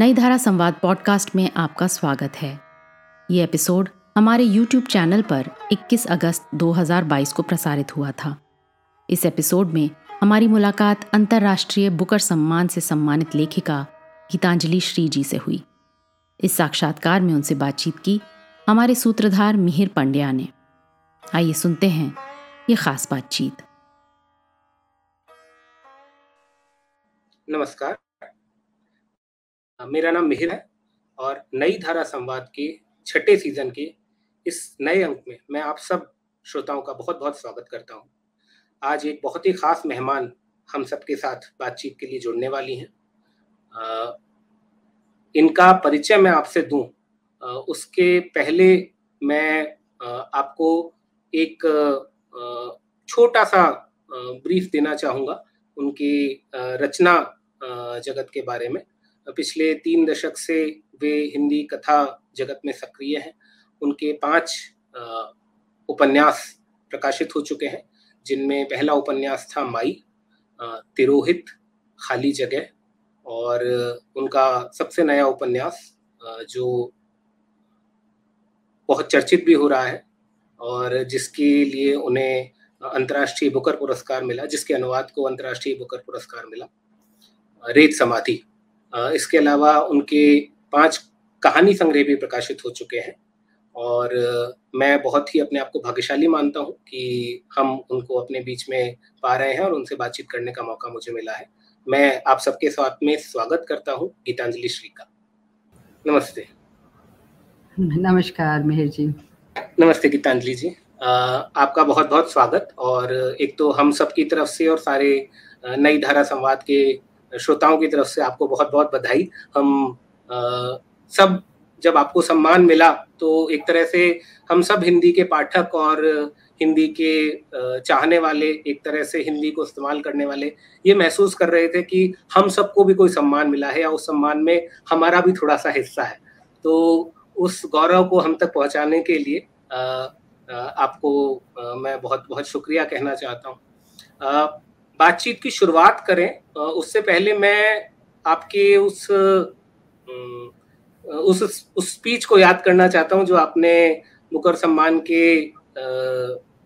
नई धारा संवाद पॉडकास्ट में आपका स्वागत है। ये एपिसोड हमारे यूट्यूब चैनल पर 21 अगस्त 2022 को प्रसारित हुआ था। इस एपिसोड में हमारी मुलाकात अंतर्राष्ट्रीय बुकर सम्मान से सम्मानित लेखिका गीतांजलि श्री जी से हुई। इस साक्षात्कार में उनसे बातचीत की हमारे सूत्रधार मिहिर पंड्या ने। आइए सुनते हैं ये खास बातचीत। नमस्कार। मेरा नाम मिहिर है और नई धारा संवाद के छठे सीज़न के इस नए अंक में मैं आप सब श्रोताओं का बहुत बहुत स्वागत करता हूँ। आज एक बहुत ही खास मेहमान हम सबके साथ बातचीत के लिए जुड़ने वाली हैं। इनका परिचय मैं आपसे दूँ। उसके पहले मैं आपको एक छोटा सा ब्रीफ देना चाहूँगा उनकी रचना जगत के बारे में। पिछले तीन दशक से वे हिंदी कथा जगत में सक्रिय हैं। उनके पाँच उपन्यास प्रकाशित हो चुके हैं, जिनमें पहला उपन्यास था माई तिरोहित, खाली जगह, और उनका सबसे नया उपन्यास जो बहुत चर्चित भी हो रहा है, और जिसके लिए उन्हें अंतर्राष्ट्रीय बुकर पुरस्कार मिला, जिसके अनुवाद को अंतर्राष्ट्रीय बुकर पुरस्कार मिला, रेत समाधि। इसके अलावा उनके पाँच कहानी संग्रह भी प्रकाशित हो चुके हैं। और मैं बहुत ही अपने आप को भाग्यशाली मानता हूँ कि हम उनको अपने बीच में पा रहे हैं और उनसे बातचीत करने का मौका मुझे मिला है। मैं आप सबके साथ में स्वागत करता हूँ गीतांजलि श्री का। नमस्ते। नमस्कार मेहर जी। नमस्ते गीतांजलि जी। आपका बहुत बहुत स्वागत और एक तो हम सब की तरफ़ से और सारे नई धारा संवाद के श्रोताओं की तरफ़ से आपको बहुत बहुत बधाई। हम आ, सब जब आपको सम्मान मिला तो एक तरह से हम सब हिंदी के पाठक और हिंदी के चाहने वाले एक तरह से हिंदी को इस्तेमाल करने वाले ये महसूस कर रहे थे कि हम सबको भी कोई सम्मान मिला है या उस सम्मान में हमारा भी थोड़ा सा हिस्सा है। तो उस गौरव को हम तक पहुँचाने के लिए आपको मैं बहुत बहुत शुक्रिया कहना चाहता हूँ। बातचीत की शुरुआत करें। उससे पहले मैं आपके उस उस उस स्पीच को याद करना चाहता हूँ जो आपने मुकर सम्मान के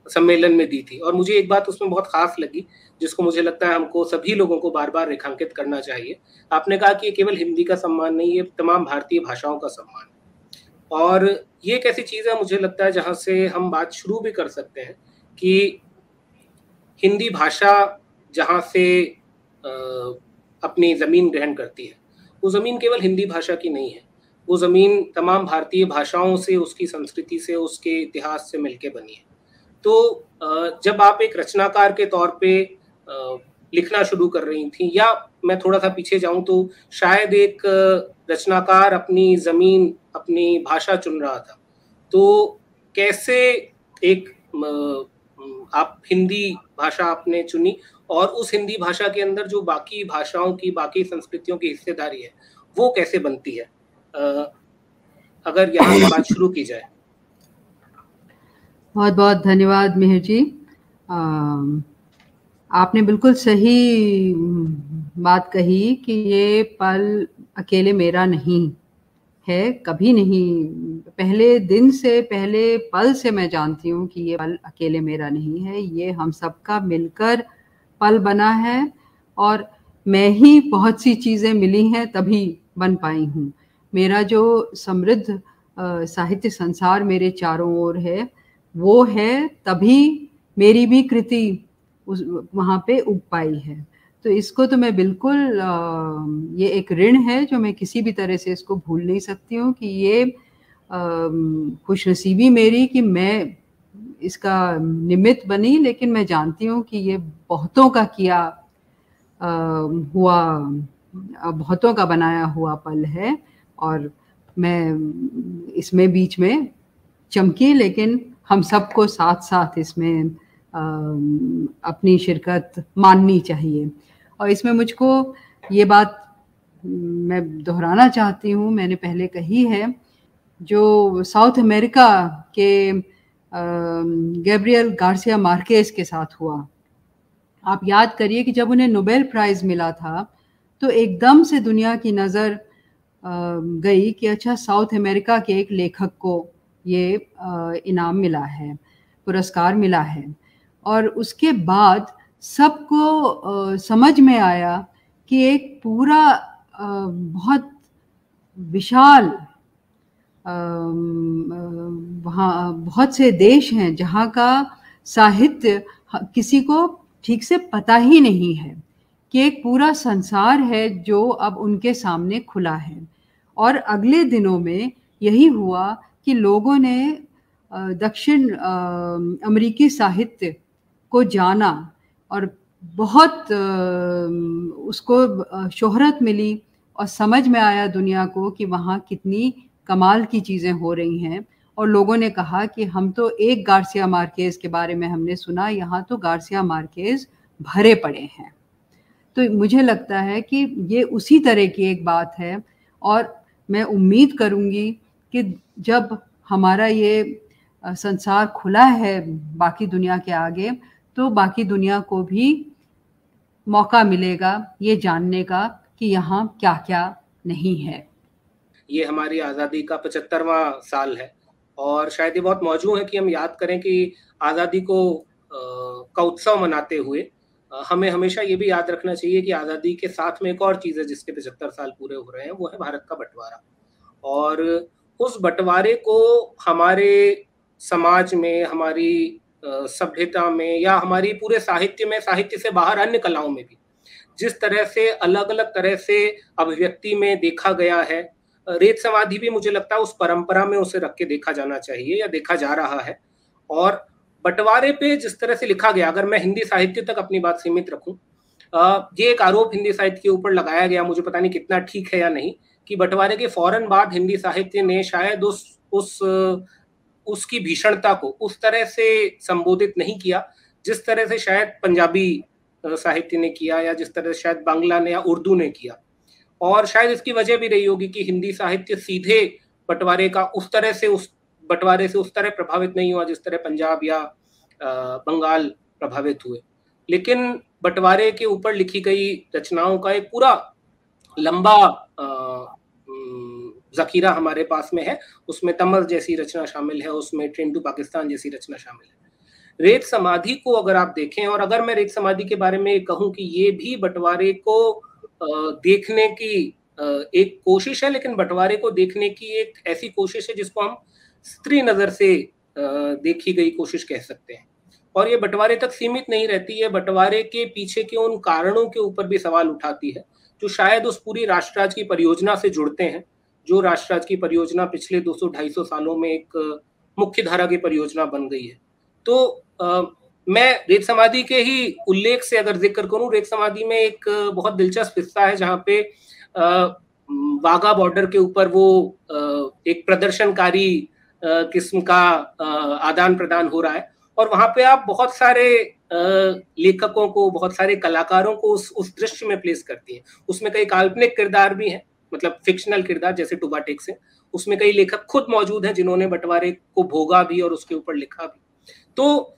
सम्मेलन में दी थी। और मुझे एक बात उसमें बहुत खास लगी, जिसको मुझे लगता है हमको सभी लोगों को बार बार रेखांकित करना चाहिए। आपने कहा कि ये केवल हिंदी का सम्मान नहीं, ये तमाम भारतीय भाषाओं का सम्मान है। और ये एक ऐसी चीज़ है, मुझे लगता है, जहाँ से हम बात शुरू भी कर सकते हैं कि हिंदी भाषा जहाँ से अपनी ज़मीन ग्रहण करती है। वो ज़मीन केवल हिंदी भाषा की नहीं है। वो ज़मीन तमाम भारतीय भाषाओं से, उसकी संस्कृति से, उसके इतिहास से मिलके बनी है। तो जब आप एक रचनाकार के तौर पे लिखना शुरू कर रही थी, या मैं थोड़ा सा पीछे जाऊँ तो शायद एक रचनाकार अपनी ज़मीन, अपनी भाषा चुन रहा था। तो कैसे एक आप हिंदी भाषा आपने चुनी? और उस हिंदी भाषा के अंदर जो बाकी भाषाओं की बाकी संस्कृतियों की हिस्सेदारी है वो कैसे बनती है? आ, अगर यहाँ से बात शुरू की जाए। बहुत बहुत धन्यवाद मेहर जी। आ, आपने बिल्कुल सही बात कही कि ये पल अकेले मेरा नहीं है कभी नहीं। पहले दिन से पहले पल से मैं जानती हूँ कि ये पल अकेले मेरा नहीं है। ये हम सबका मिलकर पल बना है और मैं ही बहुत सी चीज़ें मिली हैं तभी बन पाई हूँ। मेरा जो समृद्ध साहित्य संसार मेरे चारों ओर है वो है तभी मेरी भी कृति उस वहाँ पे उग पाई है। तो इसको तो मैं बिल्कुल आ, ये एक ऋण है जो मैं किसी भी तरह से इसको भूल नहीं सकती हूँ कि ये खुशनसीबी मेरी कि मैं इसका निमित्त बनी लेकिन मैं जानती हूँ कि ये बहुतों का किया आ, हुआ बहुतों का बनाया हुआ पल है। और मैं इसमें बीच में चमकी लेकिन हम सबको साथ साथ इसमें आ, अपनी शिरकत माननी चाहिए। और इसमें मुझको ये बात मैं दोहराना चाहती हूँ मैंने पहले कही है जो साउथ अमेरिका के गैब्रियल गार्सिया मार्केस के साथ हुआ। आप याद करिए कि जब उन्हें नोबेल प्राइज़ मिला था तो एकदम से दुनिया की नज़र गई कि अच्छा साउथ अमेरिका के एक लेखक को ये इनाम मिला है, पुरस्कार मिला है। और उसके बाद सबको समझ में आया कि एक पूरा बहुत विशाल वहाँ, बहुत से देश हैं जहाँ का साहित्य किसी को ठीक से पता ही नहीं है कि एक पूरा संसार है जो अब उनके सामने खुला है। और अगले दिनों में यही हुआ कि लोगों ने दक्षिण अमेरिकी साहित्य को जाना और बहुत उसको शोहरत मिली और समझ में आया दुनिया को कि वहाँ कितनी कमाल की चीज़ें हो रही हैं। और लोगों ने कहा कि हम तो एक गार्सिया मार्केज के बारे में हमने सुना, यहाँ तो गार्सिया मार्केज भरे पड़े हैं। तो मुझे लगता है कि ये उसी तरह की एक बात है। और मैं उम्मीद करूँगी कि जब हमारा ये संसार खुला है बाकी दुनिया के आगे तो बाकी दुनिया को भी मौका मिलेगा ये जानने का कि यहाँ क्या क्या नहीं है। ये हमारी आज़ादी का पचहत्तरवा साल है। और शायद ये बहुत मौजूद है कि हम याद करें कि आज़ादी को का उत्सव मनाते हुए हमें हमेशा ये भी याद रखना चाहिए कि आज़ादी के साथ में एक और चीज़ है जिसके पचहत्तर साल पूरे हो रहे हैं, वो है भारत का बंटवारा। और उस बंटवारे को हमारे समाज में, हमारी सभ्यता में या हमारी पूरे साहित्य में, साहित्य से बाहर अन्य कलाओं में भी जिस तरह से अलग अलग तरह से अभिव्यक्ति में देखा गया है रेत समाधि भी मुझे लगता है उस परंपरा में उसे रख के देखा जाना चाहिए या देखा जा रहा है। और बंटवारे पे जिस तरह से लिखा गया, अगर मैं हिंदी साहित्य तक अपनी बात सीमित रखूँ ये एक आरोप हिंदी साहित्य के ऊपर लगाया गया, मुझे पता नहीं कितना ठीक है या नहीं, कि बंटवारे के फ़ौरन बाद हिंदी साहित्य ने शायद उस उस, उसकी भीषणता को उस तरह से संबोधित नहीं किया, जिस तरह से शायद पंजाबी साहित्य ने किया या जिस तरह से शायद बांग्ला ने या उर्दू ने किया। और शायद इसकी वजह भी रही होगी कि हिंदी साहित्य सीधे बंटवारे का उस तरह से उस बंटवारे से उस तरह प्रभावित नहीं हुआ जिस तरह पंजाब या बंगाल प्रभावित हुए। लेकिन बंटवारे के ऊपर लिखी गई रचनाओं का एक पूरा लंबा जखीरा हमारे पास में है। उसमें तमल जैसी रचना शामिल है, उसमें ट्रेन टू पाकिस्तान जैसी रचना शामिल है। रेत समाधि को अगर आप देखें, और अगर मैं रेत समाधि के बारे में कहूँ कि ये भी बंटवारे को देखने की एक कोशिश है, लेकिन बंटवारे को देखने की एक ऐसी कोशिश है जिसको हम स्त्री नज़र से देखी गई कोशिश कह सकते हैं। और ये बंटवारे तक सीमित नहीं रहती है, बंटवारे के पीछे के उन कारणों के ऊपर भी सवाल उठाती है, जो शायद उस पूरी राष्ट्रराज की परियोजना से जुड़ते हैं, जो राष्ट्रराज की परियोजना पिछले 200-250 सालों में एक मुख्य धारा की परियोजना बन गई है। तो मैं रेत समाधि के ही उल्लेख से अगर ज़िक्र करूँ, रेत समाधि में एक बहुत दिलचस्प हिस्सा है जहाँ पे वाघा बॉर्डर के ऊपर वो एक प्रदर्शनकारी किस्म का आदान प्रदान हो रहा है। और वहाँ पे आप बहुत सारे लेखकों को, बहुत सारे कलाकारों को उस उस दृश्य में प्लेस करती है। उसमें कई काल्पनिक किरदार भी हैं मतलब फिक्शनल किरदार जैसे टूबाटेक्स है उसमें कई लेखक खुद मौजूद हैं जिन्होंने बंटवारे को भोगा भी और उसके ऊपर लिखा भी। तो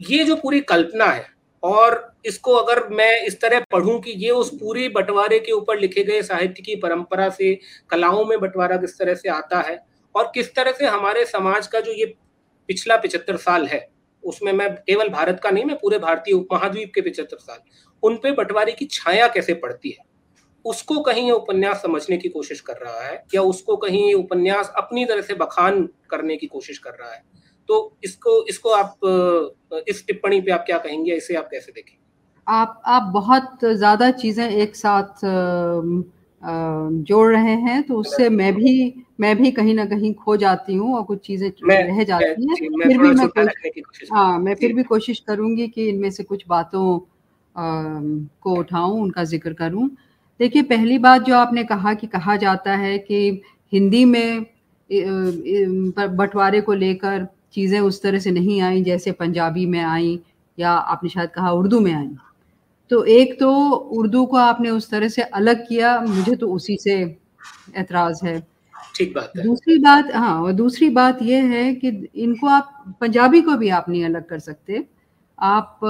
ये जो पूरी कल्पना है, और इसको अगर मैं इस तरह पढ़ूं कि ये उस पूरी बंटवारे के ऊपर लिखे गए साहित्य की परंपरा से, कलाओं में बंटवारा किस तरह से आता है, और किस तरह से हमारे समाज का जो ये पिछला पिछहत्तर साल है, उसमें मैं केवल भारत का नहीं, मैं पूरे भारतीय उपमहाद्वीप के पिछहत्तर साल, उन पे बंटवारे की छाया कैसे पड़ती है? उसको कहीं ये उपन्यास समझने की कोशिश कर रहा है, या उसको कहीं ये उपन्यास अपनी तरह से बखान करने की कोशिश कर रहा है? तो इसको इसको आप इस टिप्पणी पे आप क्या कहेंगे इसे आप कैसे देखें आप आप बहुत ज़्यादा चीज़ें एक साथ जोड़ रहे हैं तो उससे मैं भी मैं भी कहीं ना कहीं खो जाती हूँ और कुछ चीज़ें रह जाती हैं। फिर भी मैं हाँ मैं फिर भी कोशिश करूँगी कि इनमें से कुछ बातों को उठाऊं उनका ज़िक्र करूँ। देखिए पहली बात जो आपने कहा कि कहा जाता है कि हिंदी में बंटवारे को लेकर चीज़ें उस तरह से नहीं आई जैसे पंजाबी में आई या आपने शायद कहा उर्दू में आई। तो एक तो उर्दू को आपने उस तरह से अलग किया मुझे तो उसी से एतराज़ है। ठीक बात है। दूसरी बात हाँ और दूसरी बात यह है कि इनको आप पंजाबी को भी आप नहीं अलग कर सकते। आप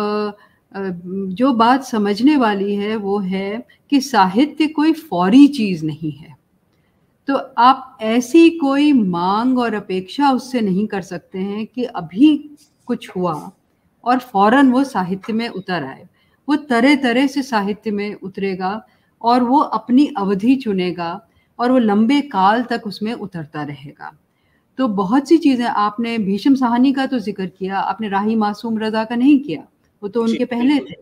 जो बात समझने वाली है वो है कि साहित्य कोई फौरी चीज़ नहीं है। तो आप ऐसी कोई मांग और अपेक्षा उससे नहीं कर सकते हैं कि अभी कुछ हुआ और फ़ौरन वो साहित्य में उतर आए। वो तरह तरह से साहित्य में उतरेगा और वो अपनी अवधि चुनेगा और वो लंबे काल तक उसमें उतरता रहेगा। तो बहुत सी चीज़ें आपने भीषम सहानी का तो ज़िक्र किया आपने राही मासूम रजा का नहीं किया वो तो उनके पहले थे।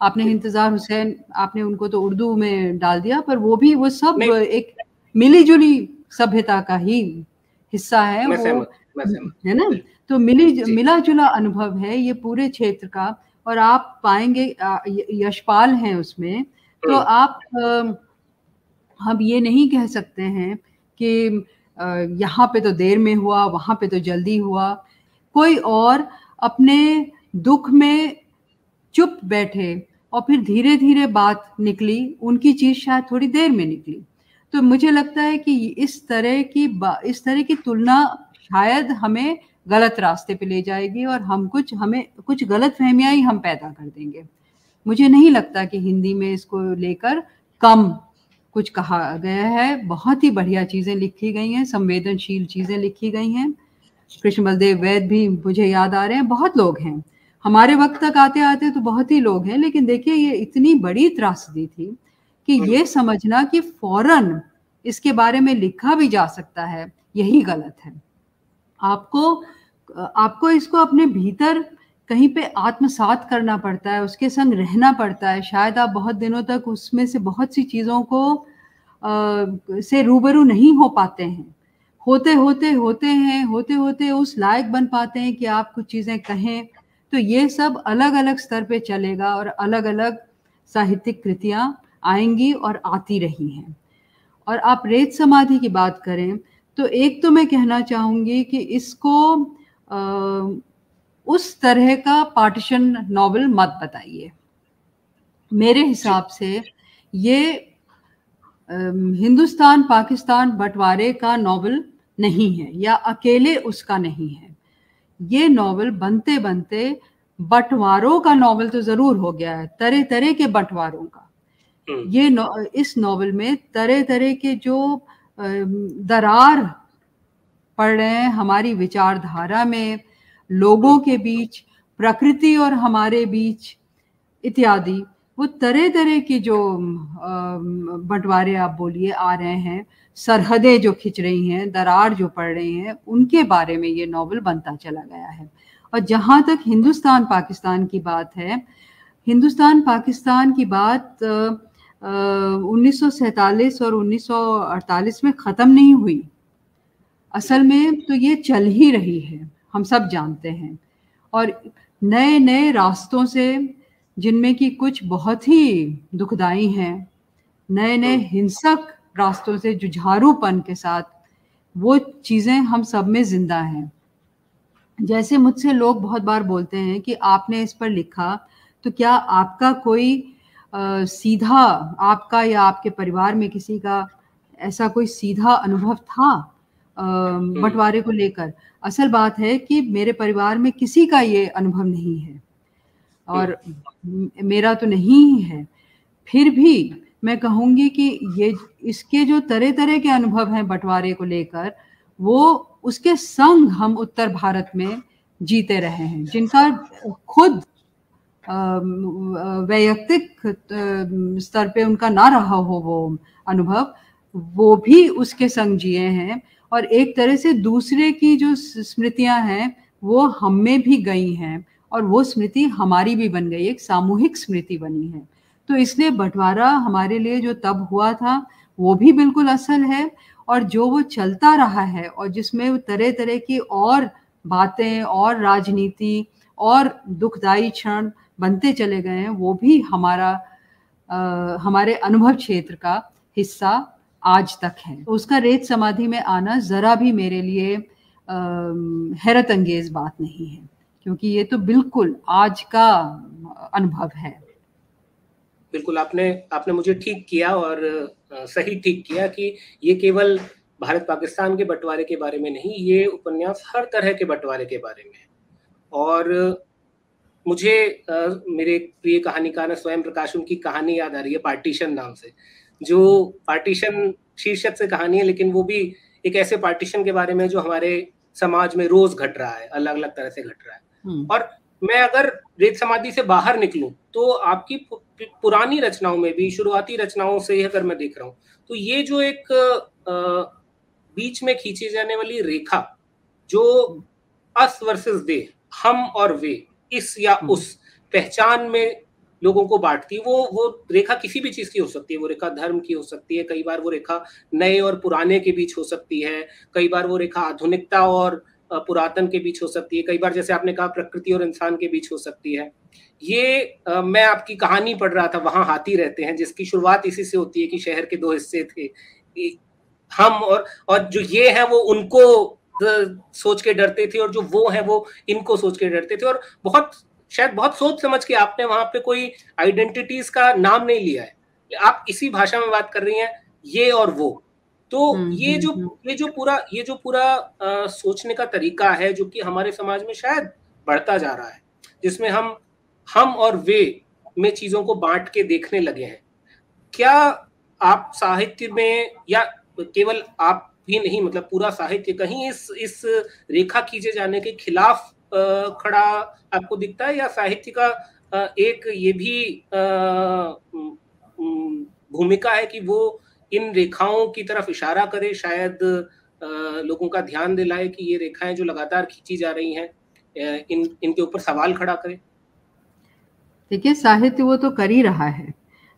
आपने इंतज़ार हुसैन आपने उनको तो उर्दू में डाल दिया पर वो भी वो सब एक मिली जुली सभ्यता का ही हिस्सा है वो है ना? तो मिली मिला जुला अनुभव है ये पूरे क्षेत्र का और आप पाएँगे यशपाल हैं उसमें। तो हम्म। आप हम ये नहीं कह सकते हैं कि यहाँ पे तो देर में हुआ वहाँ पे तो जल्दी हुआ। कोई और अपने दुख में चुप बैठे और फिर धीरे धीरे बात निकली उनकी चीज़ शायद थोड़ी देर में निकली। तो मुझे लगता है कि इस तरह की इस तरह की तुलना शायद हमें गलत रास्ते पे ले जाएगी और हम कुछ, हमें कुछ गलत फहमियाँ ही हम पैदा कर देंगे। मुझे नहीं लगता कि हिंदी में इसको लेकर कम कुछ कहा गया है। बहुत ही बढ़िया चीज़ें लिखी गई हैं, संवेदनशील चीज़ें लिखी गई हैं। कृष्ण बलदेव वैद भी मुझे याद आ रहे हैं। बहुत लोग हैं। हमारे वक्त तक आते आते तो बहुत ही लोग हैं, लेकिन देखिए ये इतनी बड़ी त्रासदी थी। कि ये समझना कि फ़ौरन इसके बारे में लिखा भी जा सकता है यही गलत है। आपको आपको इसको अपने भीतर कहीं पे आत्मसात करना पड़ता है उसके संग रहना पड़ता है। शायद आप बहुत दिनों तक उसमें से बहुत सी चीज़ों को आ, से रूबरू नहीं हो पाते हैं। होते होते होते हैं होते होते उस लायक बन पाते हैं कि आप कुछ चीज़ें कहें तो ये सब अलग अलग स्तर पे चलेगा और अलग अलग साहित्यिक कृतियाँ आएँगी और आती रही हैं। और आप रेत समाधि की बात करें तो एक तो मैं कहना चाहूँगी कि इसको आ, उस तरह का पार्टीशन नॉवल मत बताइए। मेरे हिसाब से ये हिंदुस्तान पाकिस्तान बंटवारे का नॉवल नहीं है या अकेले उसका नहीं है। ये नॉवल बनते बनते बंटवारों का नॉवल तो ज़रूर हो गया है तरह तरह के बंटवारों का। ये नौ, इस नॉवल में तरह तरह के जो दरार पड़ रहे हैं हमारी विचारधारा में लोगों के बीच प्रकृति और हमारे बीच इत्यादि वो तरह तरह की जो बंटवारे आप बोलिए आ रहे हैं सरहदें जो खिंच रही हैं दरार जो पड़ रही हैं उनके बारे में ये नॉवल बनता चला गया है। और जहाँ तक हिंदुस्तान पाकिस्तान की बात है हिंदुस्तान पाकिस्तान की बात उन्नीस सौ सैंतालीस और 1948 में ख़त्म नहीं हुई असल में तो ये चल ही रही है, हम सब जानते हैं और नए नए रास्तों से, जिनमें कि कुछ बहुत ही दुखदाई हैं नए नए। हिंसक रास्तों से जुझारूपन के साथ, वो चीज़ें हम सब में ज़िंदा हैं जैसे मुझसे लोग बहुत बार बोलते हैं कि आपने इस पर लिखा तो क्या आपका कोई आ, सीधा आपका या आपके परिवार में किसी का ऐसा कोई सीधा अनुभव था। बंटवारे को लेकर? असल बात है कि मेरे परिवार में किसी का ये अनुभव नहीं है और मेरा तो नहीं ही है। फिर भी मैं कहूँगी कि ये इसके जो तरह तरह के अनुभव हैं बंटवारे को लेकर वो उसके संग हम उत्तर भारत में जीते रहे हैं जिनका खुद वैयक्तिक स्तर पे उनका ना रहा हो वो अनुभव, वो भी उसके संग जिए हैं। और एक तरह से दूसरे की जो स्मृतियाँ हैं, वो हम में भी गई हैं और वो स्मृति हमारी भी बन गई, एक सामूहिक स्मृति बनी है। तो इसलिए बंटवारा हमारे लिए जो तब हुआ था, वो भी बिल्कुल असल है और जो वो चलता रहा है और जिसमें तरह तरह की और बातें, और राजनीति, और दुखदाई क्षण बनते चले गए हैं वो भी हमारा आ, हमारे अनुभव क्षेत्र का हिस्सा आज तक है। तो उसका रेत समाधि में आना जरा भी मेरे लिए हैरत अंगेज बात नहीं है क्योंकि ये तो बिल्कुल आज का अनुभव है। बिल्कुल आपने आपने मुझे ठीक किया और सही ठीक किया कि ये केवल भारत पाकिस्तान के बंटवारे के बारे में नहीं ये उपन्यास हर तरह के बंटवारे के बारे में और मुझे आ, मेरे प्रिय कहानीकार स्वयं प्रकाश उनकी कहानी याद आ रही है पार्टीशन नाम से जो पार्टीशन शीर्षक से कहानी है लेकिन वो भी एक ऐसे पार्टीशन के बारे में जो हमारे समाज में रोज घट रहा है अलग अलग तरह से घट रहा है हम्म। और मैं अगर रेत समाधि से बाहर निकलूं तो आपकी पुरानी रचनाओं में भी शुरुआती रचनाओं से ही अगर मैं देख रहा हूँ तो ये जो एक आ, बीच में खींची जाने वाली रेखा जो अस वर्सेस दे हम और वे इस या हम्म। उस पहचान में लोगों को बांटती है वो वो रेखा किसी भी चीज़ की हो सकती है। वो रेखा धर्म की हो सकती है कई बार वो रेखा नए और पुराने के बीच हो सकती है कई बार वो रेखा आधुनिकता और पुरातन के बीच हो सकती है कई बार जैसे आपने कहा प्रकृति और इंसान के बीच हो सकती है। ये आ, मैं आपकी कहानी पढ़ रहा था वहाँ हाथी रहते हैं जिसकी शुरुआत इसी से होती है कि शहर के दो हिस्से थे। हम और और जो ये है वो उनको सोच के डरते थे और जो वो है वो इनको सोच के डरते थे। और बहुत शायद बहुत सोच समझ के आपने वहाँ पे कोई आइडेंटिटीज का नाम नहीं लिया है। आप इसी भाषा में बात कर रही हैं ये और वो। तो हम्म, ये हम्म, जो हम्म। ये जो पूरा ये जो पूरा आ, सोचने का तरीका है जो कि हमारे समाज में शायद बढ़ता जा रहा है जिसमें हम हम और वे में चीज़ों को बांट के देखने लगे हैं। क्या आप साहित्य में या केवल आप भी नहीं मतलब पूरा साहित्य। कहीं इस इस रेखा खींचे जाने के खिलाफ खड़ा आपको दिखता है या साहित्य का एक ये भी भूमिका है कि वो इन रेखाओं की तरफ़ इशारा करे, शायद लोगों का ध्यान दिलाए कि ये रेखाएँ जो लगातार खींची जा रही हैं इन, इनके ऊपर सवाल खड़ा करे? देखिए, साहित्य वो तो कर ही रहा है।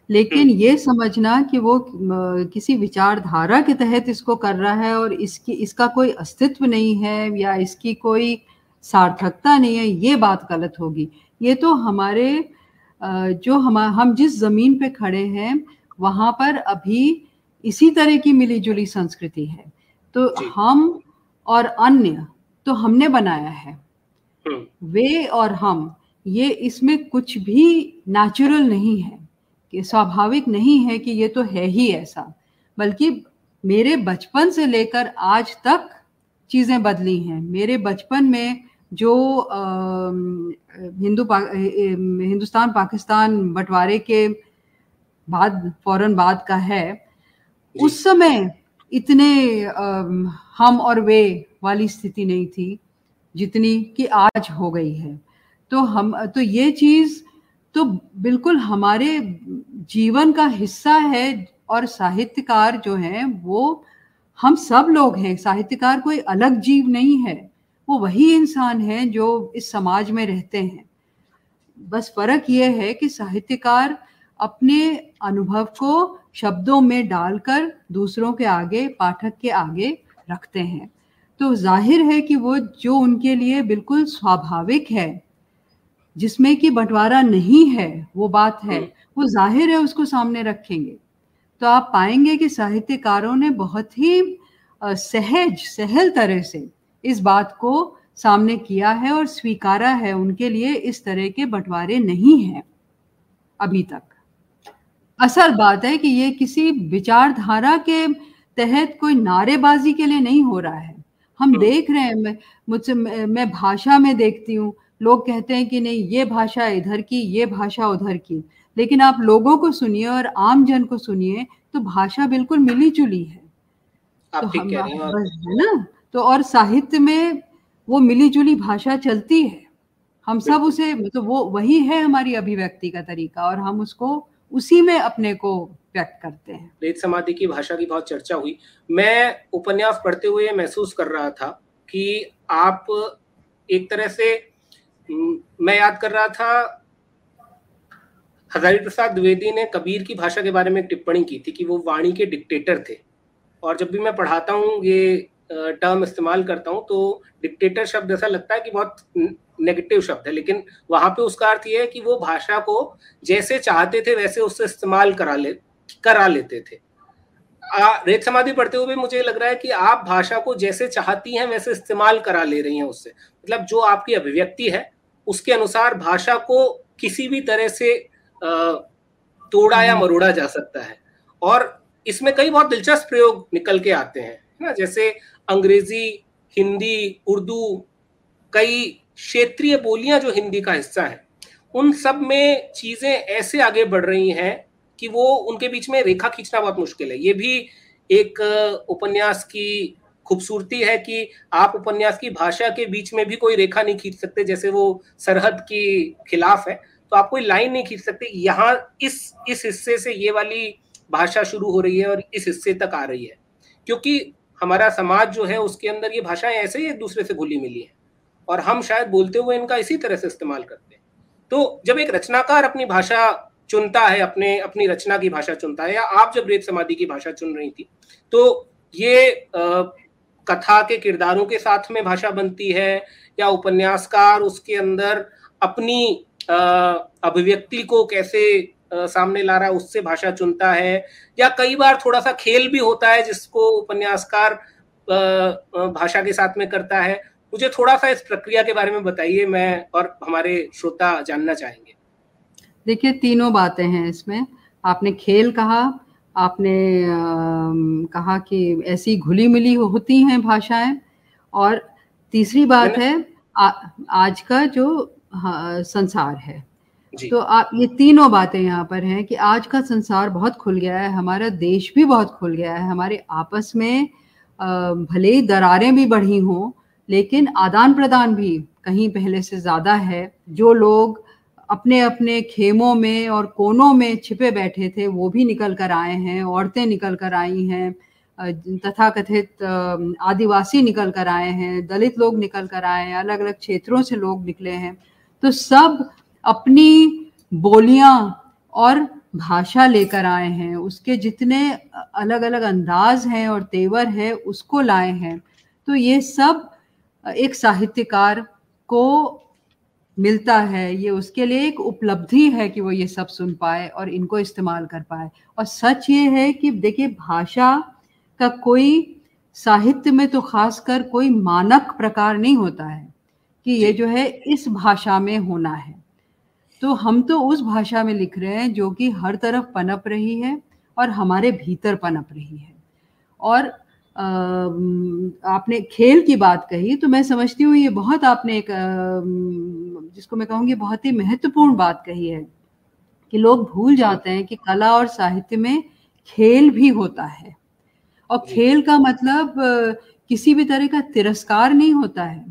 लेकिन हम्म। ये समझना कि वो किसी विचारधारा के तहत इसको कर रहा है और इसकी इसका कोई अस्तित्व नहीं है या इसकी कोई सार्थकता नहीं है ये बात गलत होगी। ये तो हमारे जो हम हम जिस ज़मीन पे खड़े हैं वहाँ पर अभी इसी तरह की मिली जुली संस्कृति है। तो हम और अन्य तो हमने बनाया है। हम्म। वे और हम ये इसमें कुछ भी नेचुरल नहीं है। कि स्वाभाविक नहीं है कि ये तो है ही ऐसा बल्कि मेरे बचपन से लेकर आज तक चीज़ें बदली हैं। मेरे बचपन में जो हिंदू पा, हिंदुस्तान पाकिस्तान बंटवारे के बाद फ़ौरन बाद का है उस समय इतने आ, हम और वे वाली स्थिति नहीं थी जितनी कि आज हो गई है। तो हम तो ये चीज़ तो बिल्कुल हमारे जीवन का हिस्सा है और साहित्यकार जो है, वो हम सब लोग हैं। साहित्यकार कोई अलग जीव नहीं है। वो वही इंसान है जो इस समाज में रहते हैं। बस फ़र्क ये है कि साहित्यकार अपने अनुभव को शब्दों में डालकर दूसरों के आगे, पाठक के आगे रखते हैं। तो ज़ाहिर है कि वो जो उनके लिए बिल्कुल स्वाभाविक है जिसमें कि बंटवारा नहीं है वो बात है। हम्म। वो ज़ाहिर है उसको सामने रखेंगे। तो आप पाएँगे कि साहित्यकारों ने बहुत ही सहज सहल तरह से इस बात को सामने किया है और स्वीकारा है। उनके लिए इस तरह के बंटवारे नहीं हैं अभी तक। असल बात है कि ये किसी विचारधारा के तहत कोई नारेबाजी के लिए नहीं हो रहा है। हम हम्म। देख रहे हैं मुझसे मैं भाषा में देखती हूँ लोग कहते हैं कि नहीं ये भाषा इधर की ये भाषा उधर की। लेकिन आप लोगों को सुनिए और आम जन को सुनिए तो भाषा बिल्कुल मिली जुली है। तो हम है ना? तो और साहित्य में वो मिली जुली भाषा चलती है। हम सब उसे मतलब वो वही है हमारी अभिव्यक्ति का तरीका और हम उसको उसी में अपने को व्यक्त करते हैं। रेत समाधि की भाषा की बहुत चर्चा हुई। मैं उपन्यास पढ़ते हुए महसूस कर रहा था कि आप एक तरह से मैं याद कर रहा था हजारी प्रसाद द्विवेदी ने कबीर की भाषा के बारे में एक टिप्पणी की थी कि वो वाणी के डिक्टेटर थे। और जब भी मैं पढ़ाता हूँ ये टर्म इस्तेमाल करता हूँ तो डिक्टेटर शब्द ऐसा लगता है कि बहुत नेगेटिव शब्द है लेकिन वहाँ पे उसका अर्थ ये है कि वो भाषा को जैसे चाहते थे वैसे उससे इस्तेमाल करा ले करा लेते थे। आ, रेत समाधि पढ़ते हुए मुझे लग रहा है कि आप भाषा को जैसे चाहती हैं वैसे इस्तेमाल करा ले रही हैं उससे। मतलब जो आपकी अभिव्यक्ति है उसके अनुसार भाषा को किसी भी तरह से तोड़ा या मरोड़ा जा सकता है। और इसमें कई बहुत दिलचस्प प्रयोग निकल के आते हैं ना? जैसे अंग्रेज़ी हिंदी उर्दू कई क्षेत्रीय बोलियाँ जो हिंदी का हिस्सा है उन सब में चीज़ें ऐसे आगे बढ़ रही हैं कि वो उनके बीच में रेखा खींचना बहुत मुश्किल है। ये भी एक उपन्यास की खूबसूरती है कि आप उपन्यास की भाषा के बीच में भी कोई रेखा नहीं खींच सकते, जैसे वो सरहद की खिलाफ है। तो आप कोई लाइन नहीं खींच सकते। यहाँ इस इस हिस्से से ये वाली भाषा शुरू हो रही है और इस हिस्से तक आ रही है। क्योंकि हमारा समाज जो है, उसके अंदर ये भाषाएँ ऐसे ही एक दूसरे से घुली मिली है और हम शायद बोलते हुए इनका इसी तरह से इस्तेमाल करते हैं। तो जब एक रचनाकार अपनी भाषा चुनता है, अपने, अपनी रचना की भाषा चुनता है या आप जब रेत समाधि की भाषा चुन रही थी तो ये कथा के किरदारों के साथ में भाषा बनती है या उपन्यासकार उसके अंदर अपनी अभिव्यक्ति को कैसे सामने ला रहा है उससे भाषा चुनता है या कई बार थोड़ा सा खेल भी होता है जिसको उपन्यासकार भाषा के साथ में करता है। मुझे थोड़ा सा इस प्रक्रिया के बारे में बताइए, मैं और हमारे श्रोता जानना चाहेंगे। देखिए, तीनों बातें हैं इसमें। आपने खेल कहा आपने कहा कि ऐसी घुली मिली होती हैं भाषाएँ। और तीसरी बात है आ, आज का जो हाँ, संसार है। तो आप ये तीनों बातें यहाँ पर हैं कि आज का संसार बहुत खुल गया है हमारा देश भी बहुत खुल गया है हमारे आपस में भले ही दरारें भी बढ़ी हों लेकिन आदान प्रदान भी कहीं पहले से ज़्यादा है। जो लोग अपने अपने खेमों में और कोनों में छिपे बैठे थे, वो भी निकल कर आए हैं, औरतें निकल कर आई हैं तथा कथित आदिवासी निकल कर आए हैं, दलित लोग निकल कर आए हैं अलग अलग क्षेत्रों से लोग निकले हैं। तो सब अपनी बोलियाँ और भाषा लेकर आए हैं, उसके जितने अलग अलग अंदाज हैं और तेवर है, उसको लाए हैं। तो ये सब एक साहित्यकार को मिलता है ये उसके लिए एक उपलब्धि है कि वो ये सब सुन पाए और इनको इस्तेमाल कर पाए। और सच ये है कि देखिए भाषा का कोई साहित्य में तो खासकर कोई मानक प्रकार नहीं होता है कि ये जो। है इस भाषा में होना है। तो हम तो उस भाषा में लिख रहे हैं जो कि हर तरफ़ पनप रही है और हमारे भीतर पनप रही है। और आपने खेल की बात कही तो मैं समझती हूँ ये बहुत आपने एक जिसको मैं कहूँगी बहुत ही महत्वपूर्ण बात कही है कि लोग भूल जाते हैं कि कला और साहित्य में खेल भी होता है। और खेल का मतलब किसी भी तरह का तिरस्कार नहीं होता है।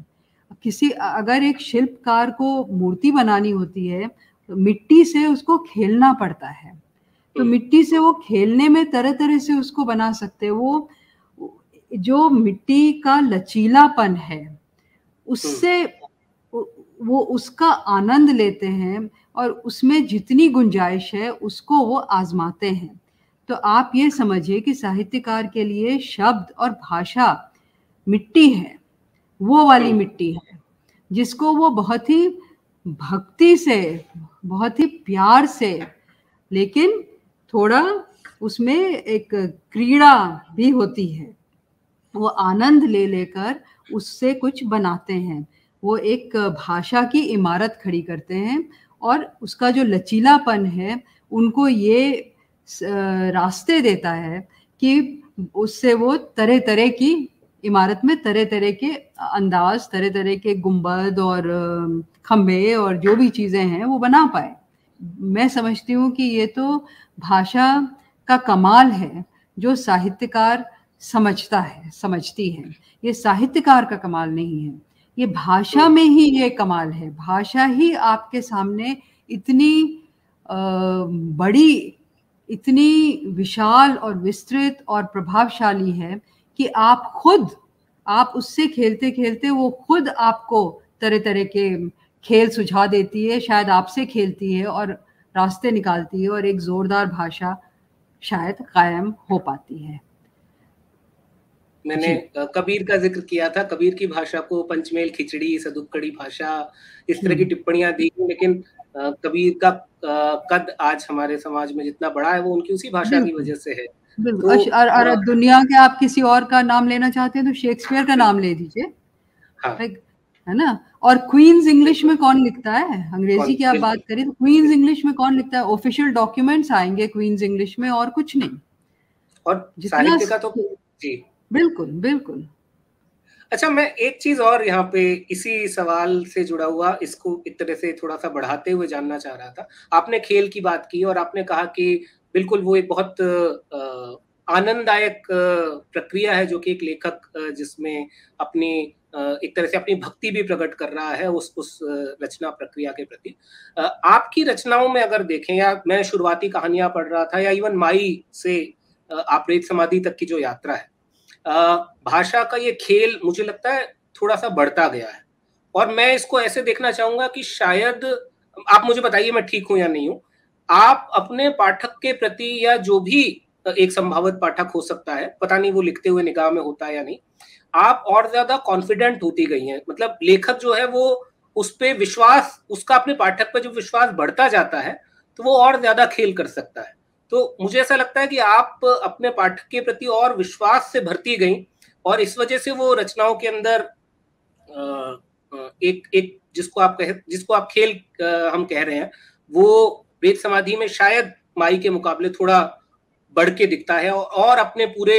किसी अगर एक शिल्पकार को मूर्ति बनानी होती है तो मिट्टी से उसको खेलना पड़ता है। तो। मिट्टी से वो खेलने में तरह तरह से उसको बना सकते हैं। वो जो मिट्टी का लचीलापन है उससे वो उसका आनंद लेते हैं और उसमें जितनी गुंजाइश है उसको वो आजमाते हैं। तो आप ये समझिए कि साहित्यकार के लिए शब्द और भाषा मिट्टी है वो वाली मिट्टी है जिसको वो बहुत ही भक्ति से बहुत ही प्यार से लेकिन थोड़ा उसमें एक क्रीड़ा भी होती है। वो आनंद ले लेकर उससे कुछ बनाते हैं। वो एक भाषा की इमारत खड़ी करते हैं और उसका जो लचीलापन है, उनको ये रास्ते देता है कि उससे वो तरह तरह की इमारत में तरह तरह के अंदाज तरह तरह के गुंबद और खंभे और जो भी चीज़ें हैं वो बना पाए। मैं समझती हूँ कि ये तो भाषा का कमाल है, जो साहित्यकार समझता है समझती है। ये साहित्यकार का कमाल नहीं है। ये भाषा में ही ये कमाल है। भाषा ही आपके सामने इतनी आ, बड़ी इतनी विशाल और विस्तृत और प्रभावशाली है कि आप खुद आप उससे खेलते खेलते वो खुद आपको तरह तरह के खेल सुझा देती है शायद आपसे खेलती है और रास्ते निकालती है और एक जोरदार भाषा शायद कायम हो पाती है। मैंने कबीर का ज़िक्र किया था। कबीर की भाषा को पंचमेल खिचड़ी सदुक्कड़ी भाषा इस तरह की हम्म। टिप्पणियाँ दी लेकिन कबीर का कद आज हमारे समाज में जितना बड़ा है वो उनकी उसी भाषा की वजह से है। बिल्कुल। तो, और, और दुनिया के आप किसी और का नाम लेना चाहते हैं तो शेक्सपियर का नाम ले दीजिए। हाँ. है ना? और क्वींस इंग्लिश में कौन लिखता है? अंग्रेज़ी की आप बात करें तो क्वींस इंग्लिश में कौन लिखता है? ऑफिशियल डॉक्यूमेंट्स आएँगे क्वींस इंग्लिश में और कुछ नहीं। और साहित्य का तो जी। बिल्कुल बिल्कुल। अच्छा मैं एक चीज़ और यहाँ पे इसी सवाल से जुड़ा हुआ, इसको एक तरह से थोड़ा सा बढ़ाते हुए जानना चाह रहा था। आपने खेल की बात की और आपने कहा कि बिल्कुल वो एक बहुत आनंददायक प्रक्रिया है जो कि एक लेखक जिसमें अपनी एक तरह से अपनी भक्ति भी प्रकट कर रहा है उस उस रचना प्रक्रिया के प्रति। आपकी रचनाओं में अगर देखें या मैं शुरुआती कहानियाँ पढ़ रहा था या इवन माई से आपरेत समाधि तक की जो यात्रा है भाषा का ये खेल मुझे लगता है थोड़ा सा बढ़ता गया है। और मैं इसको ऐसे देखना चाहूँगा कि शायद, आप मुझे बताइए मैं ठीक हूँ या नहीं हूँ। आप अपने पाठक के प्रति या जो भी एक संभावित पाठक हो सकता है, पता नहीं वो लिखते हुए निगाह में होता है या नहीं, आप और ज़्यादा कॉन्फिडेंट होती गई हैं। मतलब लेखक जो है वो उस पर विश्वास, उसका अपने पाठक पर जो विश्वास बढ़ता जाता है तो वो और ज़्यादा खेल कर सकता है। तो मुझे ऐसा लगता है कि आप अपने पाठक के प्रति और विश्वास से भरती गई, और इस वजह से वो रचनाओं के अंदर एक एक जिसको आप कह, जिसको आप खेल हम कह रहे हैं, वो वेद समाधि में शायद माई के मुकाबले थोड़ा बढ़ के दिखता है और अपने पूरे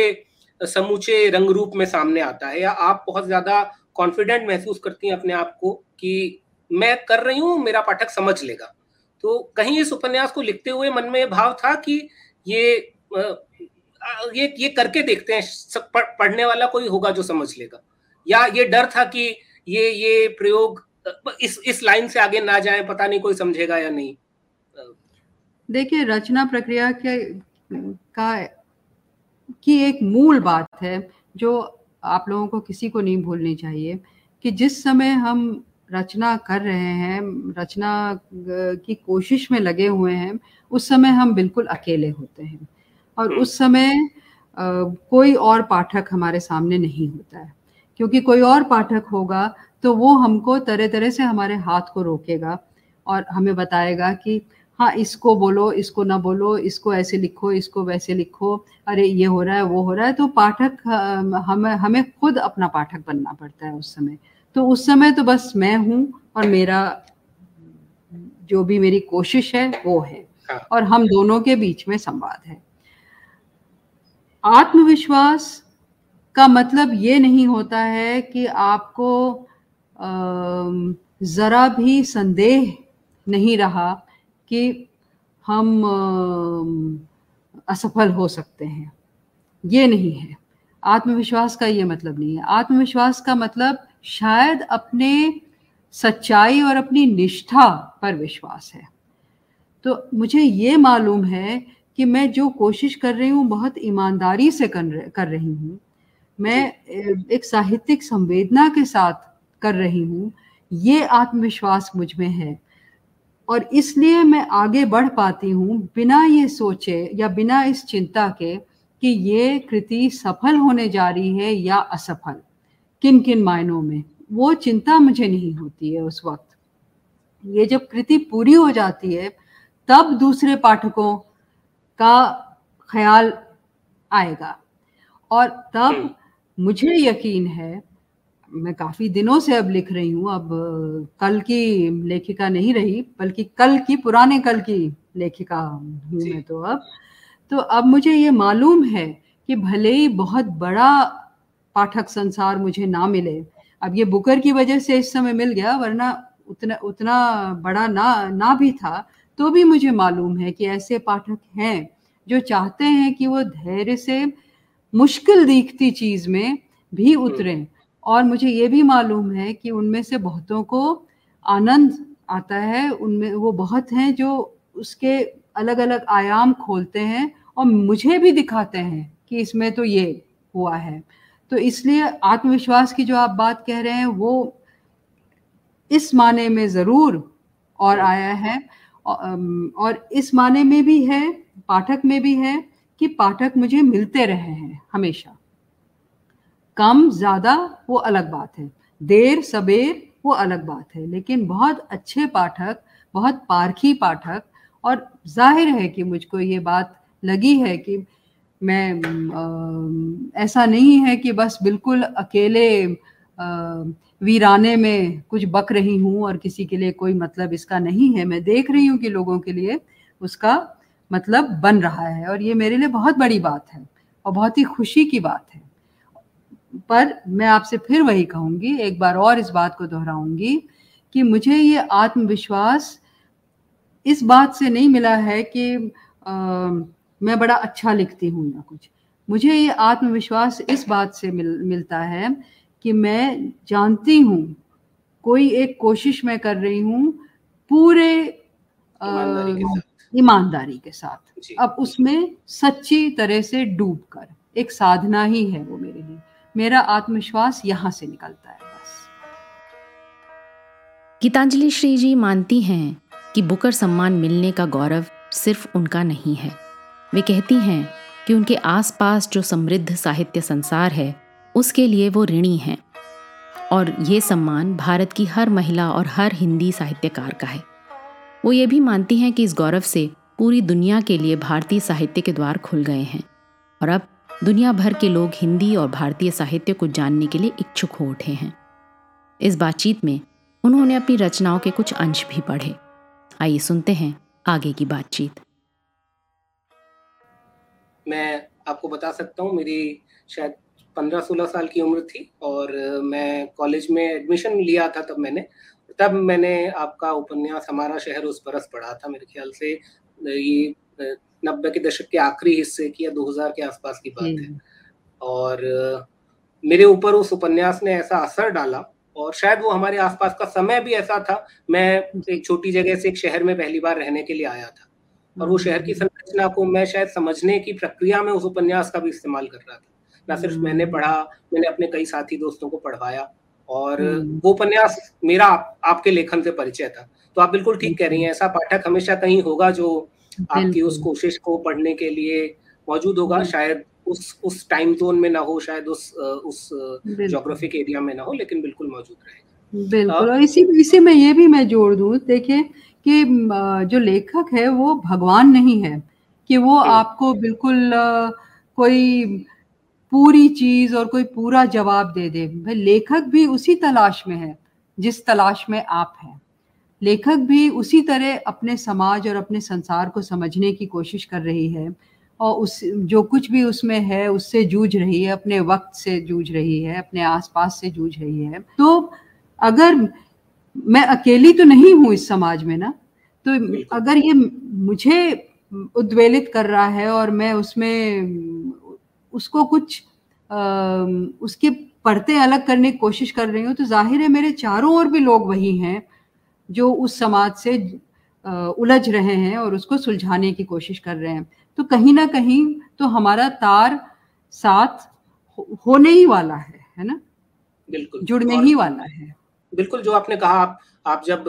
समूचे रंग रूप में सामने आता है। या आप बहुत ज़्यादा कॉन्फिडेंट महसूस करती हैं अपने आप को कि मैं कर रही हूँ, मेरा पाठक समझ लेगा। तो कहीं इस उपन्यास को लिखते हुए मन में भाव था कि ये ये ये करके देखते हैं पढ़ने वाला कोई होगा जो समझ लेगा। या ये डर था कि ये ये प्रयोग इस इस लाइन से आगे ना जाए, पता नहीं कोई समझेगा या नहीं। देखिए, रचना प्रक्रिया के, का, की एक मूल बात है, जो आप लोगों को किसी को नहीं भूलनी चाहिए, कि जिस समय हम रचना कर रहे हैं रचना की कोशिश में लगे हुए हैं उस समय हम बिल्कुल अकेले होते हैं। और उस समय कोई और पाठक हमारे सामने नहीं होता है। क्योंकि कोई और पाठक होगा तो वो हमको तरह तरह से हमारे हाथ को रोकेगा और हमें बताएगा कि हाँ इसको बोलो इसको ना बोलो इसको ऐसे लिखो इसको वैसे लिखो अरे ये हो रहा है वो हो रहा है। तो पाठक हमें हमें खुद अपना पाठक बनना पड़ता है उस समय। तो उस समय तो बस मैं हूँ और मेरा जो भी मेरी कोशिश है वो है। हाँ। और हम दोनों के बीच में संवाद है। आत्मविश्वास का मतलब ये नहीं होता है कि आपको ज़रा भी संदेह नहीं रहा कि हम असफल हो सकते हैं। ये नहीं है। आत्मविश्वास का ये मतलब नहीं है। आत्मविश्वास का मतलब शायद अपने सच्चाई और अपनी निष्ठा पर विश्वास है। तो मुझे ये मालूम है कि मैं जो कोशिश कर रही हूँ बहुत ईमानदारी से कर रही हूँ। मैं एक साहित्यिक संवेदना के साथ कर रही हूँ ये आत्मविश्वास मुझमें है। और इसलिए मैं आगे बढ़ पाती हूँ बिना ये सोचे या बिना इस चिंता के कि ये कृति सफल होने जा रही है या असफल। किन किन मायनों में। वो चिंता मुझे नहीं होती है उस वक्त। ये जब कृति पूरी हो जाती है तब दूसरे पाठकों का ख्याल आएगा। और तब हम्म। मुझे यकीन है मैं काफ़ी दिनों से अब लिख रही हूँ अब कल की लेखिका नहीं रही बल्कि कल की पुराने कल की लेखिका हूँ मैं तो अब। तो अब मुझे ये मालूम है कि भले ही बहुत बड़ा पाठक संसार मुझे ना मिले। अब ये बुकर की वजह से इस समय मिल गया वरना उतना उतना बड़ा ना ना भी था तो भी मुझे मालूम है कि ऐसे पाठक हैं जो चाहते हैं कि वो धैर्य से मुश्किल दिखती चीज़ में भी हम्म। उतरें। और मुझे ये भी मालूम है कि उनमें से बहुतों को आनंद आता है। उनमें वो बहुत हैं जो उसके अलग अलग आयाम खोलते हैं और मुझे भी दिखाते हैं कि इसमें तो ये हुआ है। तो इसलिए आत्मविश्वास की जो आप बात कह रहे हैं, वो इस माने में ज़रूर और आया है। और इस माने में भी है, पाठक में भी है कि पाठक मुझे मिलते रहे हैं हमेशा। कम, ज़्यादा, वो अलग बात है। देर, सबेर, वो अलग बात है। लेकिन बहुत अच्छे पाठक, बहुत पारखी पाठक और ज़ाहिर है कि मुझको ये बात लगी है कि मैं आ, ऐसा नहीं है कि बस बिल्कुल अकेले आ, वीराने में कुछ बक रही हूँ और किसी के लिए कोई मतलब इसका नहीं है। मैं देख रही हूँ कि लोगों के लिए उसका मतलब बन रहा है और ये मेरे लिए बहुत बड़ी बात है और बहुत ही खुशी की बात है। पर मैं आपसे फिर वही कहूँगी एक बार और इस बात को दोहराऊँगी कि मुझे ये आत्मविश्वास इस बात से नहीं मिला है कि आ, मैं बड़ा अच्छा लिखती हूँ या कुछ। मुझे ये आत्मविश्वास इस बात से मिल, मिलता है कि मैं जानती हूँ कोई एक कोशिश मैं कर रही हूँ पूरे ईमानदारी के साथ। अब उसमें सच्ची तरह से डूब कर एक साधना ही है वो मेरे लिए। मेरा आत्मविश्वास यहाँ से निकलता है बस। गीतांजलि श्री जी मानती हैं कि बुकर सम्मान मिलने का गौरव सिर्फ़ उनका नहीं है। वे कहती हैं कि उनके आसपास जो समृद्ध साहित्य संसार है, उसके लिए वो ऋणी हैं। और ये सम्मान भारत की हर महिला और हर हिंदी साहित्यकार का है। वो ये भी मानती हैं कि इस गौरव से पूरी दुनिया के लिए भारतीय साहित्य के द्वार खुल गए हैं। और अब दुनिया भर के लोग हिंदी और भारतीय साहित्य को जानने के लिए इच्छुक हो उठे हैं। इस बातचीत में उन्होंने अपनी रचनाओं के कुछ अंश भी पढ़े। आइए सुनते हैं आगे की बातचीत। मैं आपको बता सकता हूँ मेरी शायद पंद्रह सोलह साल की उम्र थी और मैं कॉलेज में एडमिशन लिया था तब मैंने। तब मैंने आपका उपन्यास हमारा शहर उस बरस पढ़ा था। मेरे ख्याल से ये नब्बे के दशक के आखिरी हिस्से की या 2000 के आसपास की बात है। और मेरे ऊपर उस उपन्यास ने ऐसा असर डाला और शायद वो हमारे आसपास का समय भी ऐसा था। मैं एक छोटी जगह से एक शहर में पहली बार रहने के लिए आया था। और वो शहर की। संरचना को मैं शायद समझने की प्रक्रिया में उस उपन्यास का भी इस्तेमाल कर रहा था न सिर्फ़ मैंने हम्म। पढ़ा मैंने अपने कई साथी दोस्तों को पढ़वाया और हम्म। वो उपन्यास मेरा आप, आपके लेखन से परिचय था तो आप बिल्कुल ठीक कह रही हैं ऐसा पाठक हमेशा कहीं होगा जो आपकी उस कोशिश को पढ़ने के लिए मौजूद होगा शायद उस उस टाइम जोन में ना हो शायद उस उस जोग्राफिक एरिया में ना हो लेकिन बिल्कुल मौजूद रहेगा बिल्कुल और इसी इसी में ये भी मैं जोड़ दूँ देखिए कि जो लेखक है वो भगवान नहीं है। कि वो। आपको बिल्कुल कोई पूरी चीज़ और कोई पूरा जवाब दे दे। भाई लेखक भी उसी तलाश में है जिस तलाश में आप हैं। लेखक भी उसी तरह अपने समाज और अपने संसार को समझने की कोशिश कर रही है और उस जो कुछ भी उसमें है उससे जूझ रही है अपने वक्त से जूझ रही है अपने आसपास से जूझ रही है। तो अगर मैं अकेली तो नहीं हूँ इस समाज में ना। तो अगर ये मुझे उद्वेलित कर रहा है और मैं उसमें उसको कुछ आ, उसके पर्दे अलग करने की कोशिश कर रही हूँ तो ज़ाहिर है मेरे चारों ओर भी लोग वही हैं जो उस समाज से उलझ रहे हैं और उसको सुलझाने की कोशिश कर रहे हैं। तो कहीं ना कहीं तो हमारा तार साथ होने ही वाला है है ना? बिल्कुल। जुड़ने ही वाला है। बिल्कुल जो आपने कहा आप आप जब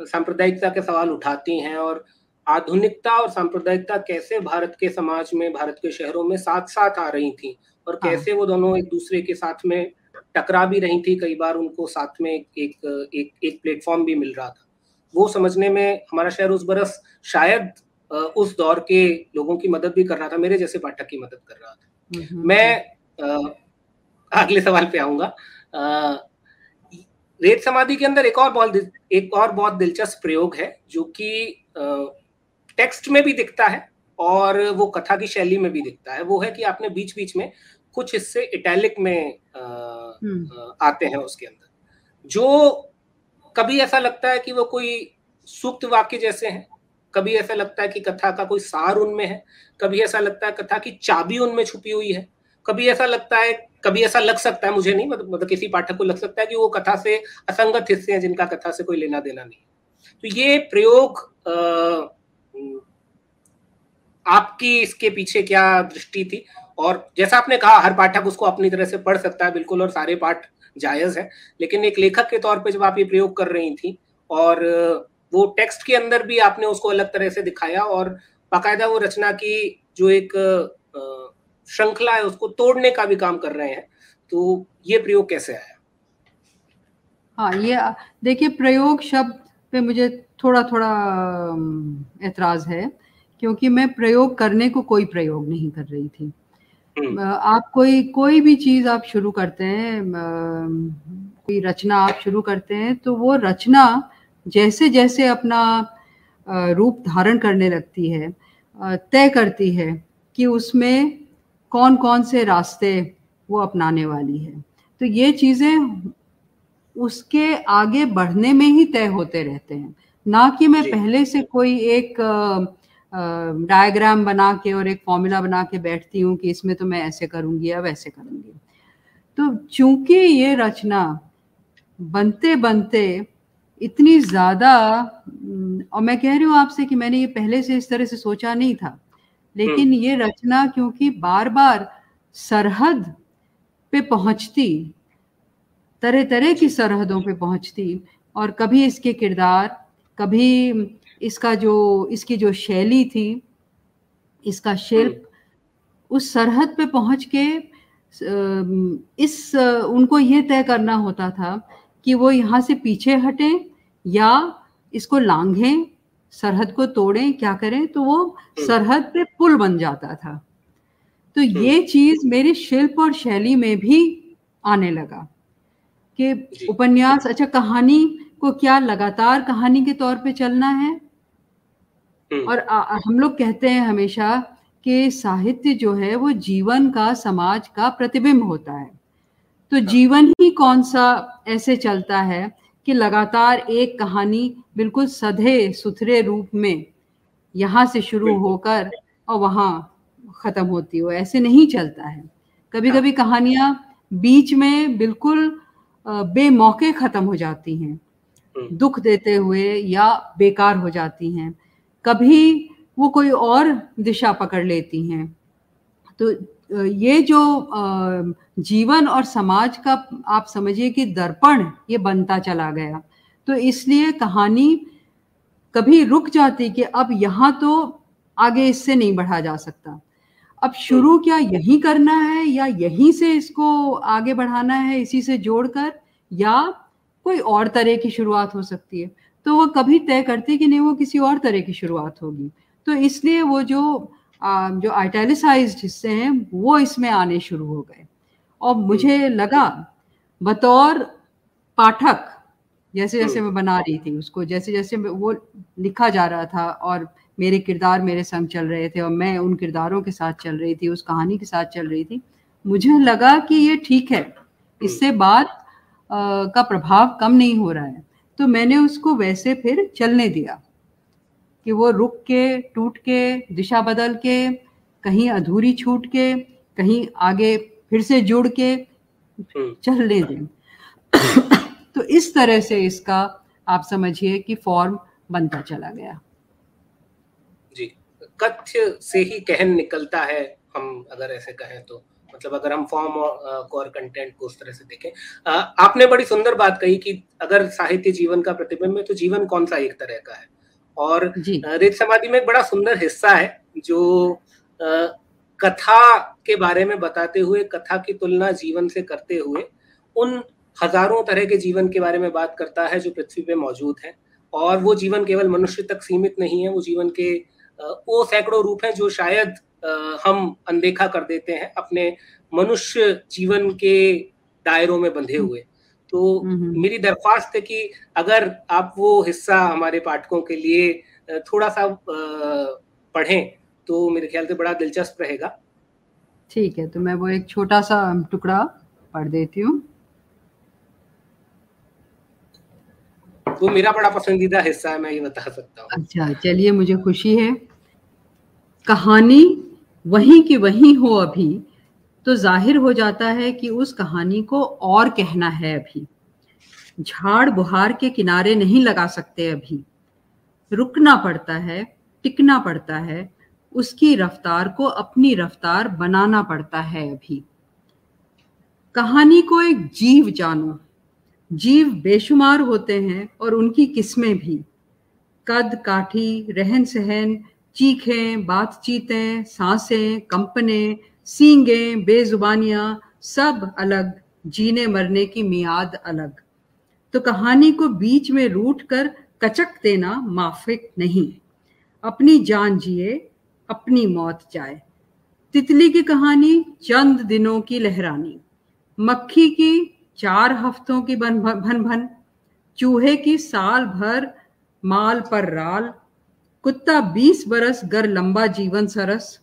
सांप्रदायिकता के सवाल उठाती हैं और आधुनिकता और सांप्रदायिकता कैसे भारत के समाज में भारत के शहरों में साथ साथ आ रही थी और हाँ। कैसे वो दोनों एक दूसरे के साथ में टकरा भी रही थी कई बार उनको साथ में एक एक एक, एक प्लेटफॉर्म भी मिल रहा था वो समझने में हमारा शहर उस बरस शायद उस दौर के लोगों की मदद भी कर रहा था मेरे जैसे पाठक की मदद कर रहा था हम्म, हम्म, मैं हम्म। अगले सवाल पे आऊँगा रेत समाधि के अंदर एक और बहुत एक और बहुत दिलचस्प प्रयोग है जो कि टेक्स्ट में भी दिखता है और वो कथा की शैली में भी दिखता है वो है कि आपने बीच बीच में कुछ हिस्से इटैलिक में आ, हम्म। आते हैं उसके अंदर जो कभी ऐसा लगता है कि वो कोई सूक्त वाक्य जैसे हैं कभी ऐसा लगता है कि कथा का कोई सार उनमें है कभी ऐसा लगता है कथा की चाबी उनमें छुपी हुई है कभी ऐसा लगता है, कभी ऐसा लग सकता है, मुझे नहीं मतलब किसी पाठक को लग सकता है कि वो कथा से असंगत हिस्से हैं जिनका कथा से कोई लेना देना नहीं। तो ये प्रयोग आपकी इसके पीछे क्या दृष्टि थी? और जैसा आपने कहा, हर पाठक उसको अपनी तरह से पढ़ सकता है, बिल्कुल, और सारे पाठ जायज़ है। लेकिन एक लेखक के तौर पे जब आप ये प्रयोग कर रही थी, और वो टेक्स्ट के अंदर भी आपने उसको अलग तरह से दिखाया, और बाकायदा वो रचना की जो एक श्रृंखला है उसको तोड़ने का भी काम कर रहे हैं। तो ये प्रयोग कैसे आया? हाँ ये देखिए प्रयोग शब्द पे मुझे थोड़ा थोड़ा एतराज़ है क्योंकि मैं प्रयोग करने को कोई प्रयोग नहीं कर रही थी। हम्म। आप कोई कोई भी चीज़ आप शुरू करते हैं कोई रचना आप शुरू करते हैं तो वो रचना जैसे जैसे अपना रूप धारण करने लगती है तय करती है कि उसमें कौन कौन से रास्ते वो अपनाने वाली है। तो ये चीज़ें उसके आगे बढ़ने में ही तय होते रहते हैं। ना कि मैं पहले से कोई एक डायग्राम बना के और एक फॉर्मूला बना के बैठती हूँ कि इसमें तो मैं ऐसे करूँगी या वैसे करूँगी। तो चूँकि ये रचना बनते बनते इतनी ज़्यादा और मैं कह रही हूँ आपसे कि मैंने ये पहले से इस तरह से सोचा नहीं था लेकिन हम्म। ये रचना क्योंकि बार बार सरहद पे पहुँचती तरह तरह की सरहदों पे पहुँचती और कभी इसके किरदार कभी इसका जो इसकी जो शैली थी इसका शिल्प हम्म। उस सरहद पे पहुँच के इस उनको ये तय करना होता था कि वो यहाँ से पीछे हटें या इसको लांघें सरहद को तोड़ें क्या करें तो वो हम्म। सरहद पे पुल बन जाता था तो हम्म। ये चीज़ मेरे शिल्प और शैली में भी आने लगा कि उपन्यास अच्छा कहानी को क्या लगातार कहानी के तौर पे चलना है हम्म। और आ, हम लोग कहते हैं हमेशा कि साहित्य जो है वो जीवन का समाज का प्रतिबिंब होता है तो हाँ। जीवन ही कौन सा ऐसे चलता है कि लगातार एक कहानी बिल्कुल सधे सुथरे रूप में यहाँ से शुरू होकर और वहाँ खत्म होती हो ऐसे नहीं चलता है। कभी कभी हाँ। कहानियाँ बीच में बिल्कुल बेमौके खत्म हो जाती हैं। दुख देते हुए या बेकार हो जाती हैं। कभी वो कोई और दिशा पकड़ लेती हैं। तो ये जो जीवन और समाज का आप समझिए कि दर्पण ये बनता चला गया। तो इसलिए कहानी कभी रुक जाती कि अब यहाँ तो आगे इससे नहीं बढ़ा जा सकता। अब शुरू क्या यही करना है या यहीं से इसको आगे बढ़ाना है इसी से जोड़कर या कोई और तरह की शुरुआत हो सकती है? तो वो कभी तय करती कि नहीं वो किसी और तरह की शुरुआत होगी। तो इसलिए वो जो जो आइटैलिसाइज्ड हिस्से हैं वो इसमें आने शुरू हो गए। और मुझे लगा बतौर पाठक जैसे जैसे मैं बना रही थी उसको जैसे जैसे वो लिखा जा रहा था और मेरे किरदार मेरे संग चल रहे थे और मैं उन किरदारों के साथ चल रही थी उस कहानी के साथ चल रही थी। मुझे लगा कि ये ठीक है। इससे बात का प्रभाव कम नहीं हो रहा है। तो मैंने उसको वैसे फिर चलने दिया। कि वो रुक के टूट के दिशा बदल के कहीं अधूरी छूट के कहीं आगे फिर से जुड़ के हम्म। चलने दें। तो इस तरह से इसका आप समझिए कि फॉर्म बनता चला गया। जी। कथ्य से ही कहन निकलता है हम अगर ऐसे कहें तो। मतलब अगर हम फॉर्म और, और कंटेंट को उस तरह से देखें। आपने बड़ी सुंदर बात कही कि अगर साहित्य जीवन का प्रतिबिंब है तो जीवन कौन सा एक तरह का है? और रेत समाधि में एक बड़ा सुंदर हिस्सा है जो आ, कथा के बारे में बताते हुए कथा की तुलना जीवन से करते हुए उन हज़ारों तरह के जीवन के बारे में बात करता है जो पृथ्वी पे मौजूद है। और वो जीवन केवल मनुष्य तक सीमित नहीं है वो जीवन के वो सैकड़ों रूप हैं जो शायद हम अनदेखा कर देते हैं अपने मनुष्य जीवन के दायरों में बंधे हुए। तो मेरी दरख्वास्त है कि अगर आप वो हिस्सा हमारे पाठकों के लिए थोड़ा सा पढ़ें तो मेरे ख्याल से बड़ा दिलचस्प रहेगा। ठीक है तो मैं वो एक छोटा सा टुकड़ा पढ़ देती हूँ। वो मेरा बड़ा पसंदीदा हिस्सा है मैं ये बता सकता हूँ। अच्छा चलिए मुझे खुशी है। कहानी वहीं की वहीं हो अभी। तो ज़ाहिर हो जाता है कि उस कहानी को और कहना है अभी। झाड़ बुहार के किनारे नहीं लगा सकते अभी। रुकना पड़ता है, टिकना पड़ता है, उसकी रफ्तार को अपनी रफ्तार बनाना पड़ता है अभी। कहानी को एक जीव जानो। जीव बेशुमार होते हैं और उनकी किस्में भी। कद, काठी रहन सहन चीखें, बातचीतें, साँसें, कंपने सींगे, बेजुबानियाँ, सब अलग, जीने मरने की मियाद अलग। तो कहानी को बीच में रूट कर कचक देना माफिक नहीं। अपनी जान जिए, अपनी मौत जाए। तितली की कहानी चंद दिनों की लहरानी। मक्खी की चार हफ्तों की बन भन भन। चूहे की साल भर माल पर राल। कुत्ता बीस बरस गर लंबा जीवन सरस।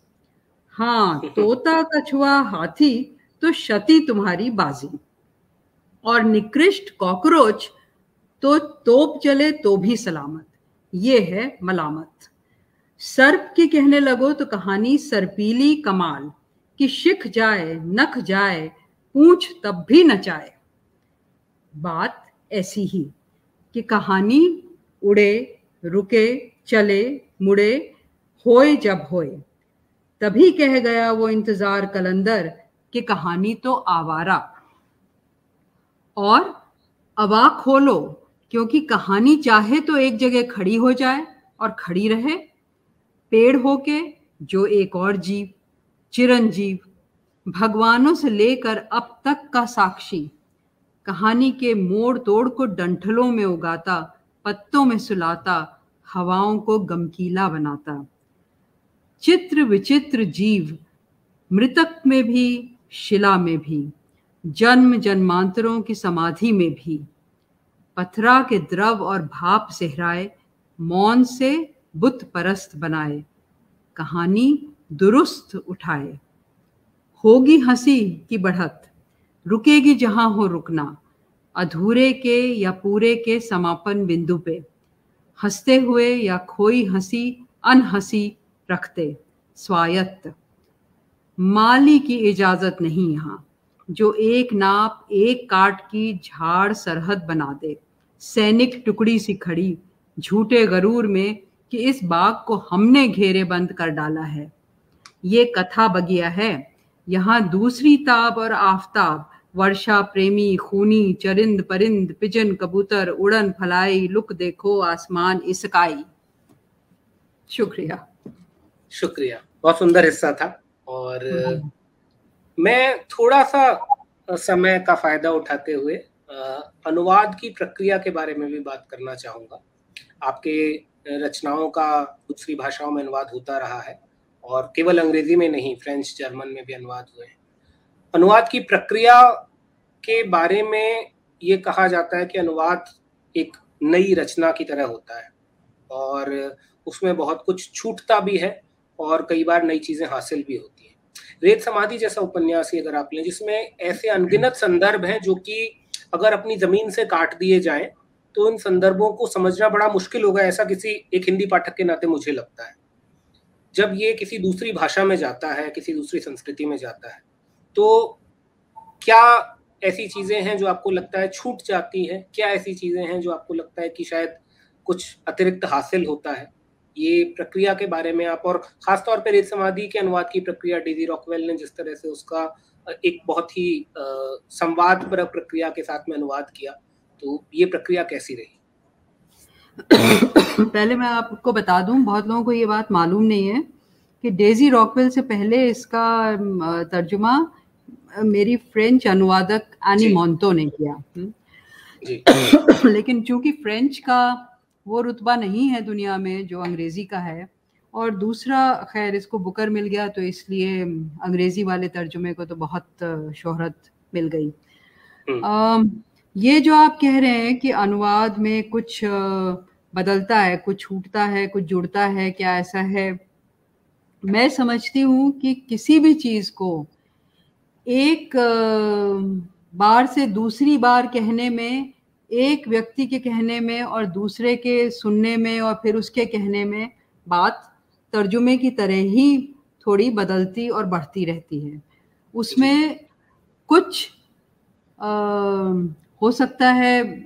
हाँ तोता कछुआ हाथी तो क्षति तुम्हारी बाजी। और निकृष्ट कॉकरोच तो तोप चले तो भी सलामत। ये है मलामत। सर्प की कहने लगो तो कहानी सरपीली कमाल। कि शिख जाए नख जाए पूछ तब भी नचाए बात ऐसी ही कि कहानी उड़े रुके चले मुड़े होए जब होए। तभी कह गया वो इंतज़ार कलंदर कि कहानी तो आवारा। और अबा खोलो, क्योंकि कहानी चाहे तो एक जगह खड़ी हो जाए और खड़ी रहे। पेड़ होके जो एक और जीव, चिरंजीव, भगवानों से लेकर अब तक का साक्षी, कहानी के मोड़ तोड़ को डंठलों में उगाता, पत्तों में सुलाता, हवाओं को गमकीला बनाता। चित्र विचित्र जीव, मृतक में भी, शिला में भी, जन्म जन्मांतरों की समाधि में भी। पथरा के द्रव और भाप सेहराए, मौन से बुत परस्त बनाए, कहानी दुरुस्त उठाए। होगी हँसी की बढ़त, रुकेगी जहाँ हो रुकना, अधूरे के या पूरे के समापन बिंदु पे, हँसते हुए या खोई हँसी, अनहसी रखते, स्वायत्त। माली की इजाज़त नहीं यहाँ, जो एक नाप एक काट की झाड़ सरहद बना दे। सैनिक टुकड़ी सी खड़ी, झूठे गरूर में कि इस बाग को हमने घेरे बंद कर डाला है। ये कथा बगिया है, यहाँ दूसरी ताब और आफताब, वर्षा प्रेमी, खूनी, चरिंद परिंद, पिजन कबूतर, उड़न फलाई, लुक देखो आसमान इसकाई। शुक्रिया। शुक्रिया। बहुत सुंदर हिस्सा था और हम्म। मैं थोड़ा सा समय का फ़ायदा उठाते हुए अनुवाद की प्रक्रिया के बारे में भी बात करना चाहूँगा। आपके रचनाओं का दूसरी भाषाओं में अनुवाद होता रहा है और केवल अंग्रेज़ी में नहीं फ्रेंच जर्मन में भी अनुवाद हुए हैं। अनुवाद की प्रक्रिया के बारे में ये कहा जाता है कि अनुवाद एक नई रचना की तरह होता है और उसमें बहुत कुछ छूटता भी है और कई बार नई चीज़ें हासिल भी होती हैं। रेत समाधि जैसा उपन्यास ही अगर आप लें, जिसमें ऐसे अनगिनत संदर्भ हैं जो कि अगर अपनी ज़मीन से काट दिए जाएँ तो इन संदर्भों को समझना बड़ा मुश्किल होगा, ऐसा किसी एक हिंदी पाठक के नाते मुझे लगता है। जब ये किसी दूसरी भाषा में जाता है, किसी दूसरी संस्कृति में जाता है तो क्या ऐसी चीज़ें हैं जो आपको लगता है छूट जाती है? क्या ऐसी चीज़ें हैं जो आपको लगता है कि शायद कुछ अतिरिक्त हासिल होता है? ये प्रक्रिया के बारे में आप और खासतौर पर रेत समाधि के अनुवाद की प्रक्रिया डेजी रॉकवेल ने जिस तरह से उसका एक बहुत ही संवाद पर प्रक्रिया के साथ में अनुवाद किया तो ये प्रक्रिया कैसी रही पहले मैं आपको बता दूँ बहुत लोगों को ये बात मालूम नहीं है कि डेजी रॉकवेल से पहले इसका तर्जुमा मेरी फ्रेंच अनुवादक एनी मोन्तो ने किया। जी। लेकिन चूँकि फ्रेंच का वो रुतबा नहीं है दुनिया में जो अंग्रेज़ी का है। और दूसरा खैर इसको बुकर मिल गया तो इसलिए अंग्रेज़ी वाले तर्जुमे को तो बहुत शोहरत मिल गई। आ, हम्म। ये जो आप कह रहे हैं कि अनुवाद में कुछ बदलता है कुछ छूटता है कुछ जुड़ता है क्या ऐसा है? मैं समझती हूँ कि किसी भी चीज़ को एक बार से दूसरी बार कहने में एक व्यक्ति के कहने में और दूसरे के सुनने में और फिर उसके कहने में बात तर्जुमे की तरह ही थोड़ी बदलती और बढ़ती रहती है। उसमें कुछ आ, हो सकता है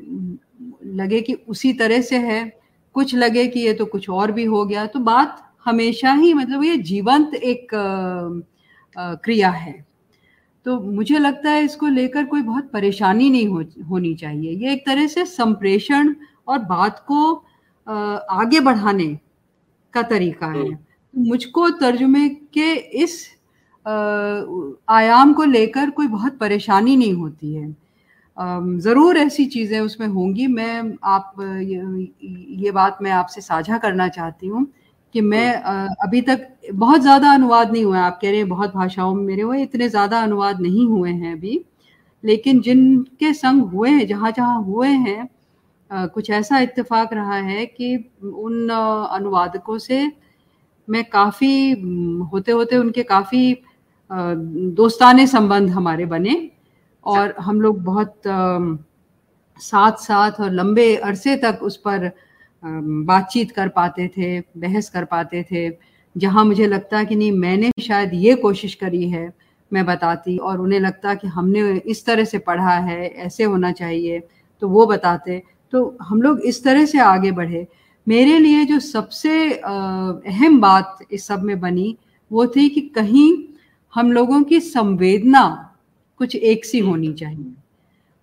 लगे कि उसी तरह से है कुछ लगे कि ये तो कुछ और भी हो गया तो बात हमेशा ही मतलब ये जीवंत एक आ, आ, क्रिया है। तो मुझे लगता है इसको लेकर कोई बहुत परेशानी नहीं हो, होनी चाहिए। ये एक तरह से संप्रेषण और बात को आगे बढ़ाने का तरीका है। तो मुझको तर्जुमे के इस आयाम को लेकर कोई बहुत परेशानी नहीं होती है। ज़रूर ऐसी चीज़ें उसमें होंगी। मैं आप ये, ये बात मैं आपसे साझा करना चाहती हूँ। कि मैं अभी तक बहुत ज़्यादा अनुवाद नहीं हुआ आप कह रहे हैं बहुत भाषाओं में मेरे हुए इतने ज़्यादा अनुवाद नहीं हुए हैं अभी। लेकिन जिनके संग हुए हैं जहाँ जहाँ हुए हैं कुछ ऐसा इत्तेफाक रहा है कि उन अनुवादकों से मैं काफ़ी होते होते उनके काफ़ी दोस्ताने संबंध हमारे बने और हम लोग बहुत साथ साथ और लंबे अरसे तक उस पर बातचीत कर पाते थे, बहस कर पाते थे, जहाँ मुझे लगता कि नहीं, मैंने शायद ये कोशिश करी है, मैं बताती, और उन्हें लगता कि हमने इस तरह से पढ़ा है, ऐसे होना चाहिए तो वो बताते। तो हम लोग इस तरह से आगे बढ़े। मेरे लिए जो सबसे अहम बात इस सब में बनी, वो थी कि कहीं हम लोगों की संवेदना कुछ एक सी होनी चाहिए।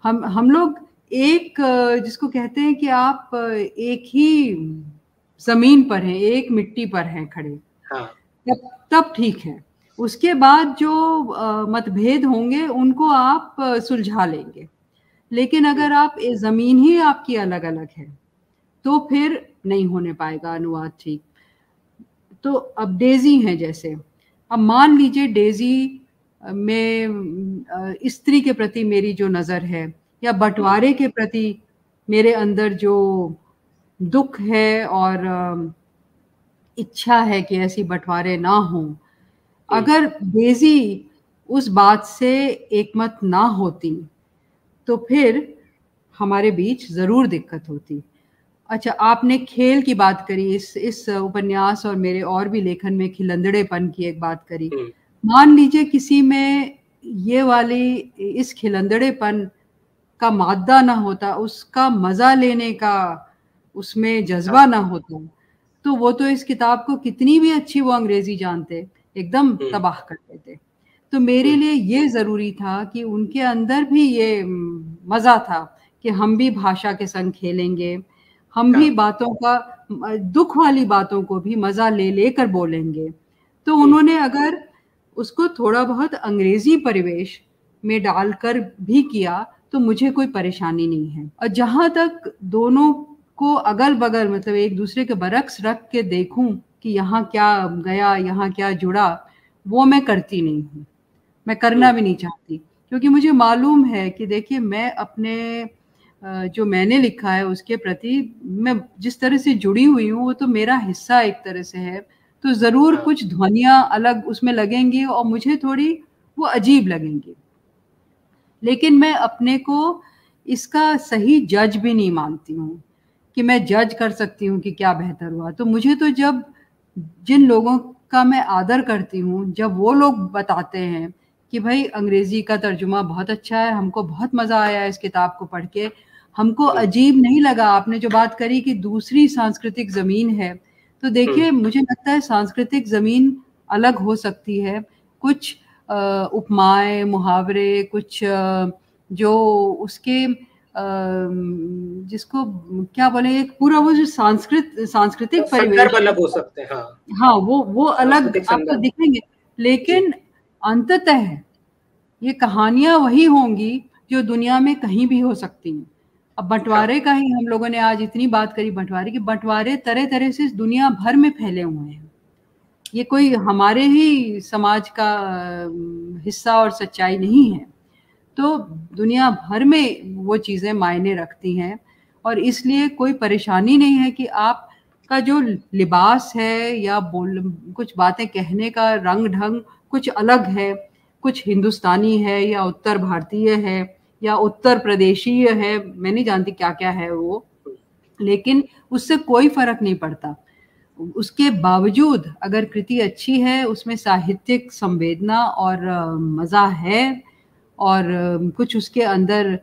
हम हम लोग एक जिसको कहते हैं कि आप एक ही ज़मीन पर हैं एक मिट्टी पर हैं खड़े। हाँ। तब तब ठीक है। उसके बाद जो मतभेद होंगे उनको आप सुलझा लेंगे। लेकिन अगर आप ज़मीन ही आपकी अलग अलग है तो फिर नहीं होने पाएगा अनुवाद ठीक। तो अब डेजी है जैसे। अब मान लीजिए डेजी में स्त्री के प्रति मेरी जो नज़र है या बंटवारे के प्रति मेरे अंदर जो दुख है और इच्छा है कि ऐसी बंटवारे ना हो। अगर डेजी उस बात से एकमत ना होती तो फिर हमारे बीच ज़रूर दिक्कत होती। अच्छा आपने खेल की बात करी इस इस उपन्यास और मेरे और भी लेखन में खिलंदड़ेपन की एक बात करी। हम्म। मान लीजिए किसी में ये वाली इस खिलंदड़ेपन का मादा ना होता उसका मज़ा लेने का उसमें जज्बा हाँ। ना होता तो वो तो इस किताब को कितनी भी अच्छी वो अंग्रेज़ी जानते एकदम हम्म। तबाह कर देते तो मेरे हम्म। लिए ये ज़रूरी था कि उनके अंदर भी ये मज़ा था कि हम भी भाषा के संग खेलेंगे हम भी बातों का दुख वाली बातों को भी मज़ा ले लेकर बोलेंगे तो उन्होंने अगर उसको थोड़ा बहुत अंग्रेज़ी परिवेश में डालकर भी किया तो मुझे कोई परेशानी नहीं है। और जहाँ तक दोनों को अगल बगल मतलब एक दूसरे के बरक्स रख के देखूँ कि यहाँ क्या गया यहाँ क्या जुड़ा वो मैं करती नहीं हूँ। मैं करना भी नहीं चाहती। क्योंकि मुझे मालूम है कि देखिए मैं अपने जो मैंने लिखा है उसके प्रति मैं जिस तरह से जुड़ी हुई हूँ वो तो मेरा हिस्सा एक तरह से है। तो ज़रूर हाँ। कुछ ध्वनियाँ अलग उसमें लगेंगी और मुझे थोड़ी वो अजीब लगेंगी। लेकिन मैं अपने को इसका सही जज भी नहीं मानती हूँ कि मैं जज कर सकती हूँ कि क्या बेहतर हुआ। तो मुझे तो जब जिन लोगों का मैं आदर करती हूँ जब वो लोग बताते हैं कि भाई अंग्रेज़ी का तर्जुमा बहुत अच्छा है हमको बहुत मज़ा आया इस किताब को पढ़ के हमको अजीब नहीं लगा आपने जो बात करी कि दूसरी सांस्कृतिक ज़मीन है। तो देखिए हम्म। मुझे लगता है सांस्कृतिक ज़मीन अलग हो सकती है। कुछ उपमाएँ मुहावरे कुछ जो उसके जिसको क्या बोले एक पूरा वो जो सांस्कृत सांस्कृतिक परिवेश अलग हो सकते हैं हाँ। हाँ वो वो अलग आपको दिखेंगे। लेकिन अंततः ये कहानियाँ वही होंगी जो दुनिया में कहीं भी हो सकती हैं। अब बंटवारे का ही हम लोगों ने आज इतनी बात करी बंटवारे की। बंटवारे तरह तरह से दुनिया भर में फैले हुए हैं। ये कोई हमारे ही समाज का हिस्सा और सच्चाई नहीं है। तो दुनिया भर में वो चीज़ें मायने रखती हैं और इसलिए कोई परेशानी नहीं है कि आप का जो लिबास है या बोल, कुछ बातें कहने का रंग ढंग कुछ अलग है। कुछ हिंदुस्तानी है या उत्तर भारतीय है या उत्तर प्रदेशीय है, मैं नहीं जानती क्या क्या है वो, लेकिन उससे कोई फ़र्क नहीं पड़ता। उसके बावजूद अगर कृति अच्छी है उसमें साहित्यिक संवेदना और मज़ा है और कुछ उसके अंदर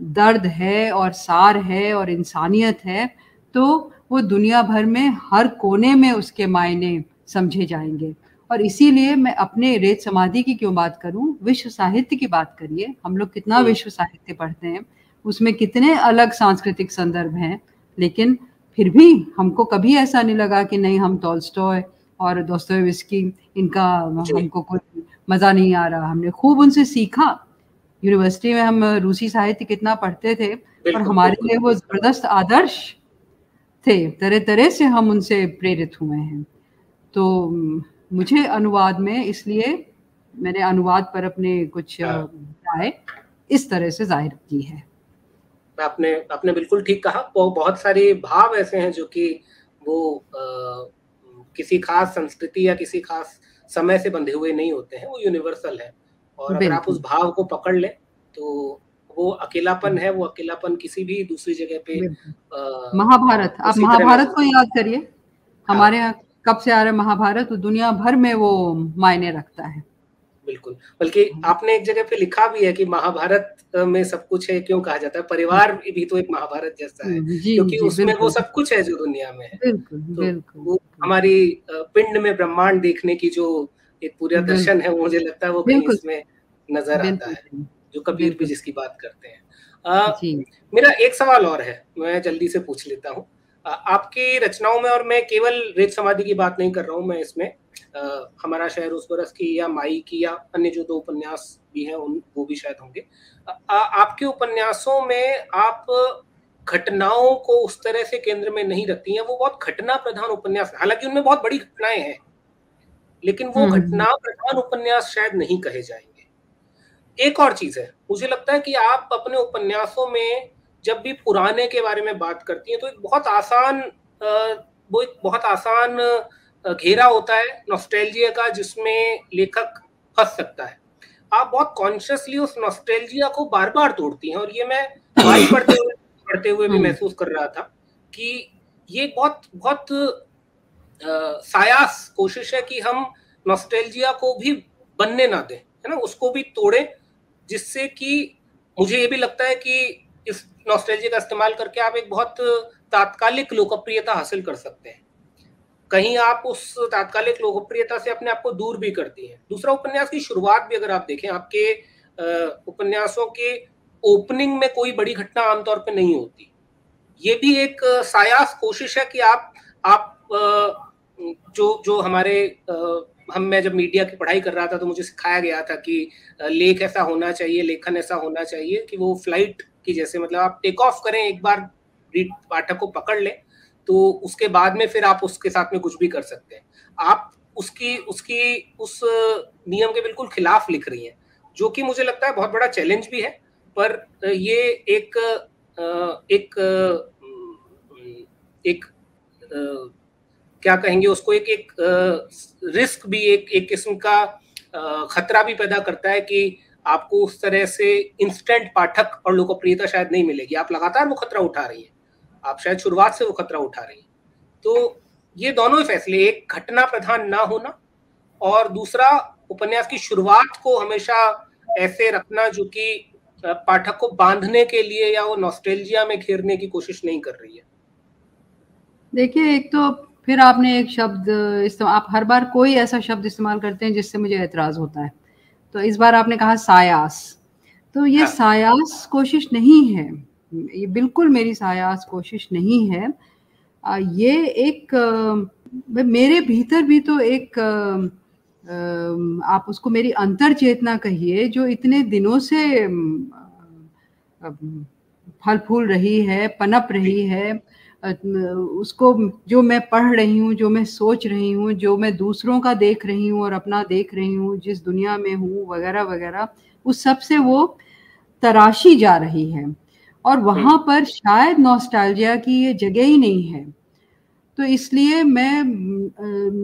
दर्द है और सार है और इंसानियत है तो वो दुनिया भर में हर कोने में उसके मायने समझे जाएँगे। और इसीलिए मैं अपने रेत समाधि की क्यों बात करूँ? विश्व साहित्य की बात करिए। हम लोग कितना हम्म। विश्व साहित्य पढ़ते हैं। उसमें कितने अलग सांस्कृतिक संदर्भ हैं लेकिन फिर भी हमको कभी ऐसा नहीं लगा कि नहीं हम टॉलस्टॉय और दोस्तोयेवस्की इनका हमको कोई मज़ा नहीं आ रहा। हमने खूब उनसे सीखा। यूनिवर्सिटी में हम रूसी साहित्य कितना पढ़ते थे और हमारे लिए वो ज़बरदस्त आदर्श थे। तरह तरह से हम उनसे प्रेरित हुए हैं। तो मुझे अनुवाद में इसलिए मैंने अनुवाद पर अपने कुछ हाँ। राय इस तरह से ज़ाहिर की है। आपने आपने बिल्कुल ठीक कहा। बहुत सारे भाव ऐसे हैं जो कि वो आ, किसी खास संस्कृति या किसी खास समय से बंधे हुए नहीं होते हैं वो यूनिवर्सल है। और अगर आप उस भाव को पकड़ लें तो वो अकेलापन है वो अकेलापन किसी भी दूसरी जगह पे महाभारत आप महाभारत को याद करिए। हाँ। हमारे यहाँ कब से आ रहा है महाभारत? तो दुनिया भर में वो मायने रखता है। बिल्कुल। बल्कि आपने एक जगह पे लिखा भी है कि महाभारत में सब कुछ है क्यों कहा जाता है? परिवार भी तो एक महाभारत जैसा है। क्योंकि उसमें वो सब कुछ है जो दुनिया में है। बिल्कुल, तो बिल्कुल, वो हमारी पिंड में ब्रह्मांड देखने की जो एक पूरा दर्शन है वो मुझे लगता है वो कहीं इसमें नज़र आता है। जो कबीर भी जिसकी बात करते हैं। आ, मेरा एक सवाल और है मैं जल्दी से पूछ लेता हूँ। आपकी रचनाओं में और मैं केवल रेत समाधि की बात नहीं कर रहा हूँ मैं इसमें आ, हमारा शहर उस बरस की या माई की या अन्य जो दो उपन्यास भी हैं उन वो भी शायद होंगे। आ, आपके उपन्यासों में आप घटनाओं को उस तरह से केंद्र में नहीं रखती हैं वो बहुत घटना प्रधान उपन्यास हालाँकि उनमें बहुत बड़ी घटनाएँ हैं लेकिन वो हम्म। घटना प्रधान उपन्यास शायद नहीं कहे जाएँगे। एक और चीज़ है मुझे लगता है कि आप अपने उपन्यासों में जब भी पुराने के बारे में बात करती हैं तो एक बहुत आसान वो एक बहुत आसान घेरा होता है नॉस्टैल्जिया का जिसमें लेखक फंस सकता है आप बहुत कॉन्शियसली उस नॉस्टैल्जिया को बार बार तोड़ती हैं और ये मैं पढ़ते हुए पढ़ते हुए भी हम्म। महसूस कर रहा था कि ये बहुत बहुत आ, सायास कोशिश है कि हम नॉस्टैल्जिया को भी बनने ना दें है ना उसको भी तोड़े जिससे कि मुझे ये भी लगता है कि इस नॉस्टैल्जिया का इस्तेमाल करके आप एक बहुत तात्कालिक लोकप्रियता हासिल कर सकते हैं। कहीं आप उस तात्कालिक लोकप्रियता से अपने आप को दूर भी करती हैं। दूसरा उपन्यास की शुरुआत भी अगर आप देखें, आपके उपन्यासों के ओपनिंग में कोई बड़ी घटना आमतौर पर नहीं होती। ये भी एक सायास कोशिश है कि आप आप जो जो हमारे हम, मैं जब मीडिया की पढ़ाई कर रहा था तो मुझे सिखाया गया था कि लेख ऐसा होना चाहिए, लेखन ऐसा होना चाहिए कि वो फ़्लाइट की जैसे मतलब आप टेक ऑफ़ करें, एक बार पाठक को पकड़ लें तो उसके बाद में फिर आप उसके साथ में कुछ भी कर सकते हैं। आप उसकी उसकी, उस नियम के बिल्कुल खिलाफ लिख रही हैं, जो कि मुझे लगता है बहुत बड़ा चैलेंज भी है, पर ये एक एक एक क्या कहेंगे उसको, एक एक रिस्क भी, एक एक किस्म का खतरा भी पैदा करता है कि आपको उस तरह से इंस्टेंट पाठक और लोकप्रियता शायद नहीं मिलेगी। आप लगातार वो खतरा उठा रही है। आप शायद शुरुआत से वो खतरा उठा रही है। तो ये दोनों ही फैसले, एक घटना प्रधान ना होना और दूसरा उपन्यास की शुरुआत को हमेशा ऐसे रखना जो कि पाठक को बांधने के लिए या वो नॉस्ट्रेलिया में घेरने की कोशिश नहीं कर रही है। देखिए, एक तो फिर आपने एक शब्द इस्तेमाल आप हर बार कोई ऐसा शब्द इस्तेमाल करते हैं जिससे मुझे एतराज़ होता है। तो इस बार आपने कहा सायास। तो ये हाँ। सायास कोशिश नहीं है। ये बिल्कुल मेरी सायास कोशिश नहीं है। ये एक मेरे भीतर भी तो एक आप उसको मेरी अंतर चेतना कहिए जो इतने दिनों से फल फूल रही है पनप रही है। उसको जो मैं पढ़ रही हूँ जो मैं सोच रही हूँ जो मैं दूसरों का देख रही हूँ और अपना देख रही हूँ जिस दुनिया में हूँ वगैरह वगैरह उस सबसे वो तराशी जा रही है। और वहाँ पर शायद नॉस्टैल्जिया की ये जगह ही नहीं है। तो इसलिए मैं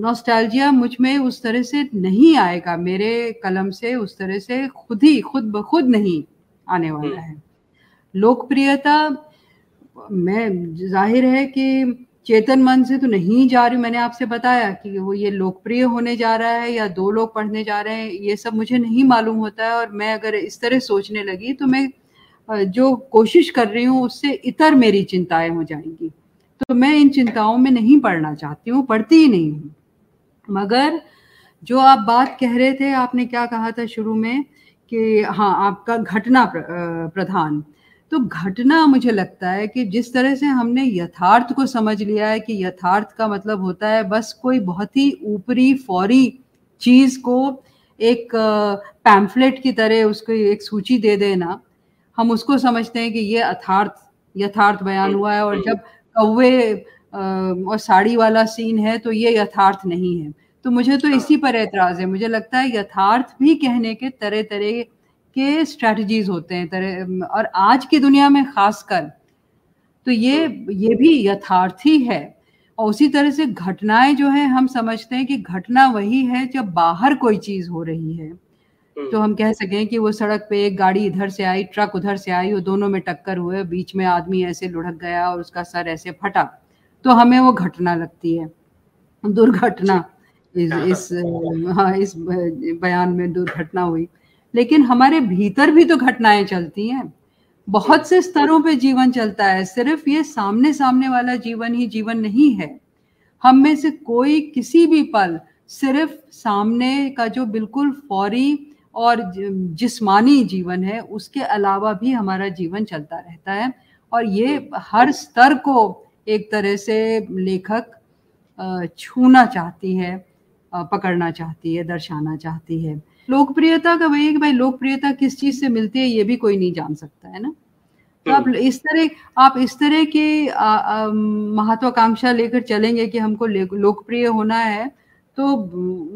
नॉस्टैल्जिया मुझमें उस तरह से नहीं आएगा। मेरे कलम से उस तरह से खुद ही खुद ब खुद नहीं आने वाला है। लोकप्रियता मैं, ज़ाहिर है कि चेतन मन से तो नहीं जा रही मैंने आपसे बताया कि वो ये लोकप्रिय होने जा रहा है या दो लोग पढ़ने जा रहे हैं, ये सब मुझे नहीं मालूम होता है। और मैं अगर इस तरह सोचने लगी तो मैं जो कोशिश कर रही हूँ, उससे इतर मेरी चिंताएँ हो जाएँगी। तो मैं इन चिंताओं में नहीं पढ़ना चाहती हूँ, पढ़ती ही नहीं हूँ। मगर जो आप बात कह रहे थे, आपने क्या कहा था शुरू में कि हाँ आपका घटना प्रधान। तो घटना मुझे लगता है कि जिस तरह से हमने यथार्थ को समझ लिया है कि यथार्थ का मतलब होता है बस कोई बहुत ही ऊपरी फौरी चीज़ को एक पैम्फलेट की तरह उसको एक सूची दे देना हम उसको समझते हैं कि ये यथार्थ यथार्थ बयान हुआ है और जब कौवे और साड़ी वाला सीन है तो ये यथार्थ नहीं है। तो मुझे तो इसी पर एतराज़ है। मुझे लगता है यथार्थ भी कहने के तरह तरह के स्ट्रेटजीज होते हैं तरह और आज की दुनिया में खासकर तो ये ये भी यथार्थी है और उसी तरह से घटनाएँ जो है हम समझते हैं कि घटना वही है जब बाहर कोई चीज़ हो रही है हम्म। तो हम कह सकें कि वो सड़क पे एक गाड़ी इधर से आई ट्रक उधर से आई वो दोनों में टक्कर हुए बीच में आदमी ऐसे लुढ़क गया और उसका सर ऐसे फटा तो हमें वो घटना लगती है दुर्घटना इस। इस हाँ इस बयान में दुर्घटना हुई लेकिन हमारे भीतर भी तो घटनाएँ चलती हैं। बहुत से स्तरों पे जीवन चलता है, सिर्फ़ ये सामने सामने वाला जीवन ही जीवन नहीं है। हम में से कोई किसी भी पल सिर्फ़ सामने का जो बिल्कुल फौरी और जिस्मानी जीवन है, उसके अलावा भी हमारा जीवन चलता रहता है। और ये हर स्तर को एक तरह से लेखक छूना चाहती है पकड़ना चाहती है, दर्शाना चाहती है। लोकप्रियता का वही है कि भाई लोकप्रियता किस चीज़ से मिलती है ये भी कोई नहीं जान सकता है ना तो आप। इस तरह आप इस तरह की महत्वाकांक्षा लेकर चलेंगे कि हमको लोकप्रिय होना है तो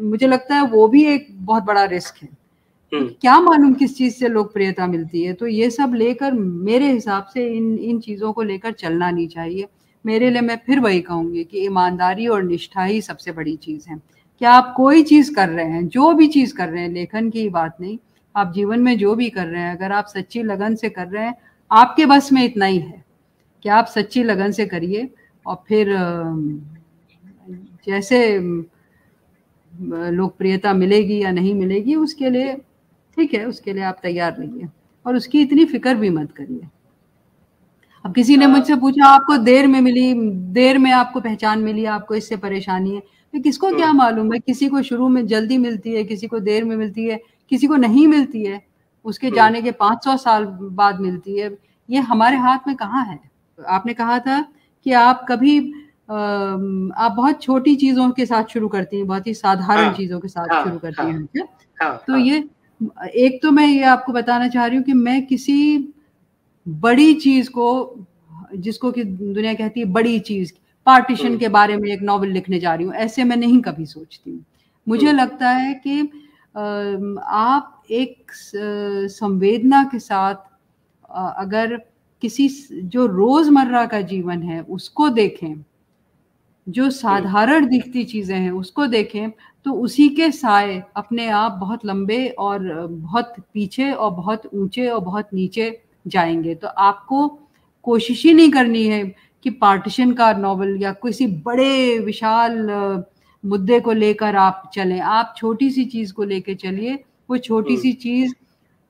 मुझे लगता है वो भी एक बहुत बड़ा रिस्क है हम्म। क्या मालूम किस चीज़ से लोकप्रियता मिलती है तो ये सब लेकर मेरे हिसाब से इन इन चीज़ों को लेकर चलना नहीं चाहिए मेरे लिए मैं फिर वही कहूँगी कि ईमानदारी और निष्ठा ही सबसे बड़ी चीज़ है क्या आप कोई चीज़ कर रहे हैं जो भी चीज़ कर रहे हैं लेखन की बात नहीं। आप जीवन में जो भी कर रहे हैं अगर आप सच्ची लगन से कर रहे हैं आपके बस में इतना ही है। कि आप सच्ची लगन से करिए और फिर जैसे लोकप्रियता मिलेगी या नहीं मिलेगी उसके लिए ठीक है उसके लिए आप तैयार रहिए और उसकी इतनी फ़िक्र भी मत करिए। अब किसी ने मुझसे पूछा आपको देर में मिली देर में आपको पहचान मिली आपको इससे परेशानी है तो किसको क्या। मालूम है किसी को शुरू में जल्दी मिलती है किसी को देर में मिलती है किसी को नहीं मिलती है उसके हम्म। जाने के 500 साल बाद मिलती है ये हमारे हाथ में कहाँ है आपने कहा था कि आप कभी आप बहुत छोटी चीज़ों के साथ शुरू करती हैं बहुत ही साधारण हाँ, चीज़ों के साथ हाँ, शुरू करती हाँ, हैं हाँ, तो हाँ, ये एक तो मैं ये आपको बताना चाह रही हूँ कि मैं किसी बड़ी चीज़ को जिसको कि दुनिया कहती है बड़ी चीज़ पार्टीशन हम्म। के बारे में एक नॉवल लिखने जा रही हूँ ऐसे मैं नहीं कभी सोचती हूँ मुझे हम्म। लगता है कि आप एक संवेदना के साथ अगर किसी जो रोज़मर्रा का जीवन है उसको देखें जो साधारण दिखती चीज़ें हैं उसको देखें तो उसी के साय अपने आप बहुत लंबे और बहुत पीछे और बहुत ऊँचे और बहुत नीचे जाएँगे तो आपको कोशिश ही नहीं करनी है कि पार्टीशन का नॉवल या किसी बड़े विशाल मुद्दे को लेकर आप चलें। आप छोटी सी चीज़ को लेकर चलिए। वो छोटी हम्म। सी चीज़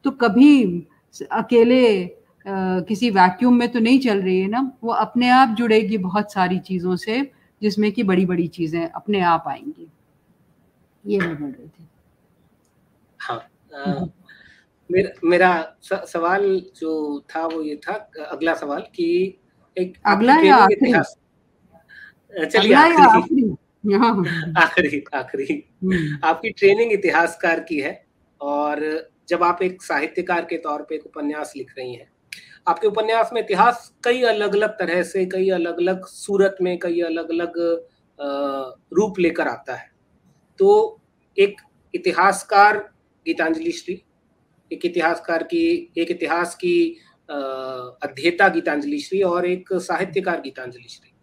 तो कभी अकेले किसी वैक्यूम में तो नहीं चल रही है ना? वो अपने आप जुड़ेगी बहुत सारी चीज़ों से जिसमें कि बड़ी बड़ी चीज़ें अपने आप आएँगी। ये मैं बोल रही थी। हाँ हम्म। मेरा मेरा सवाल जो था वो ये था अगला सवाल कि एक अगला या चलिए आखिरी। आखिरी? आखिरी हम्म। आपकी ट्रेनिंग इतिहासकार की है और जब आप एक साहित्यकार के तौर पे एक उपन्यास लिख रही हैं आपके उपन्यास में इतिहास कई अलग अलग तरह से कई अलग अलग सूरत में कई अलग अलग रूप लेकर आता है। तो एक इतिहासकार गीतांजलि श्री एक इतिहासकार की एक इतिहास की अध्येता गीतांजलि श्री और एक साहित्यकार गीतांजलि श्री।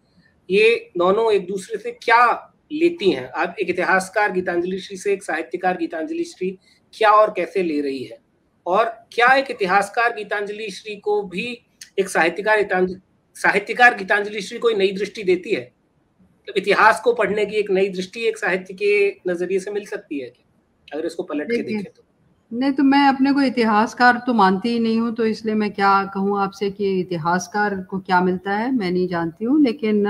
ये दोनों एक दूसरे से क्या लेती हैं? आप एक इतिहासकार गीतांजलि श्री से एक साहित्यकार गीतांजलि श्री क्या और कैसे ले रही है? और क्या एक इतिहासकार गीतांजलि श्री को भी एक साहित्यकार साहित्यकार गीतांजलि श्री कोई नई दृष्टि देती है? तो इतिहास को पढ़ने की एक नई दृष्टि एक साहित्य के नज़रिए से मिल सकती है अगर इसको पलट के देखें तो। नहीं तो मैं अपने को इतिहासकार तो मानती ही नहीं हूँ तो इसलिए मैं क्या कहूँ आपसे कि इतिहासकार को क्या मिलता है मैं नहीं जानती हूँ। लेकिन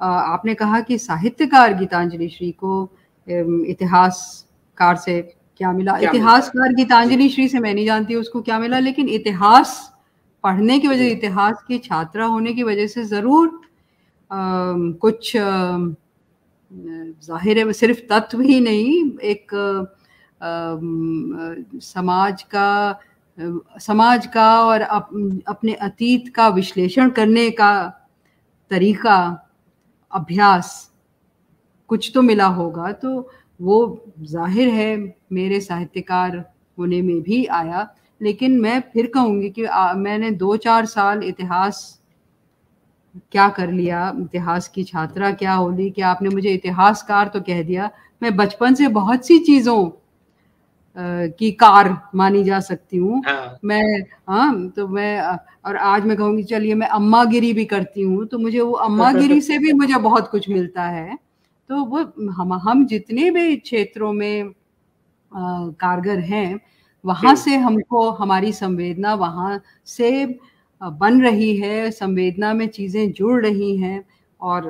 आपने कहा कि साहित्यकार गीतांजलि श्री को इतिहासकार से क्या मिला? इतिहासकार गीतांजलि श्री से मैं नहीं जानती उसको क्या मिला लेकिन इतिहास पढ़ने की वजह इतिहास की छात्रा होने की वजह से ज़रूर कुछ ज़ाहिर है सिर्फ़ तत्व ही नहीं एक समाज का समाज का और अप, अपने अतीत का विश्लेषण करने का तरीका अभ्यास कुछ तो मिला होगा तो वो ज़ाहिर है मेरे साहित्यकार होने में भी आया। लेकिन मैं फिर कहूँगी कि आ, मैंने दो चार साल इतिहास क्या कर लिया इतिहास की छात्रा क्या होली कि आपने मुझे इतिहासकार तो कह दिया। मैं बचपन से बहुत सी चीज़ों की कार मानी जा सकती हूँ। हाँ। मैं हाँ तो मैं और आज मैं कहूँगी चलिए मैं अम्मा गिरी भी करती हूँ तो मुझे वो अम्मा गिरी से भी मुझे बहुत कुछ मिलता है। तो वो हम हम जितने भी क्षेत्रों में आ, कारगर हैं वहाँ से हमको हमारी संवेदना वहाँ से बन रही है संवेदना में चीज़ें जुड़ रही हैं और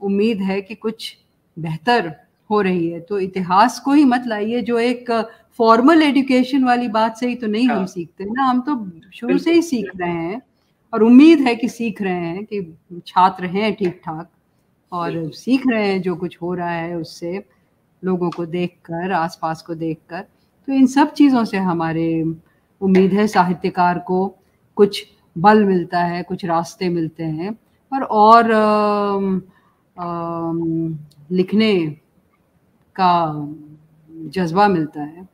उम्मीद है कि कुछ बेहतर हो रही है। तो इतिहास को ही मत लाइए जो एक फॉर्मल एजुकेशन वाली बात से ही तो नहीं हाँ। हम सीखते ना हम तो शुरू से ही सीख रहे हैं और उम्मीद है कि सीख रहे हैं कि छात्र हैं ठीक ठाक और सीख रहे हैं जो कुछ हो रहा है उससे लोगों को देखकर आसपास को देखकर। तो इन सब चीज़ों से हमारे उम्मीद है साहित्यकार को कुछ बल मिलता है कुछ रास्ते मिलते हैं और और आ, आ, लिखने का जज्बा मिलता है।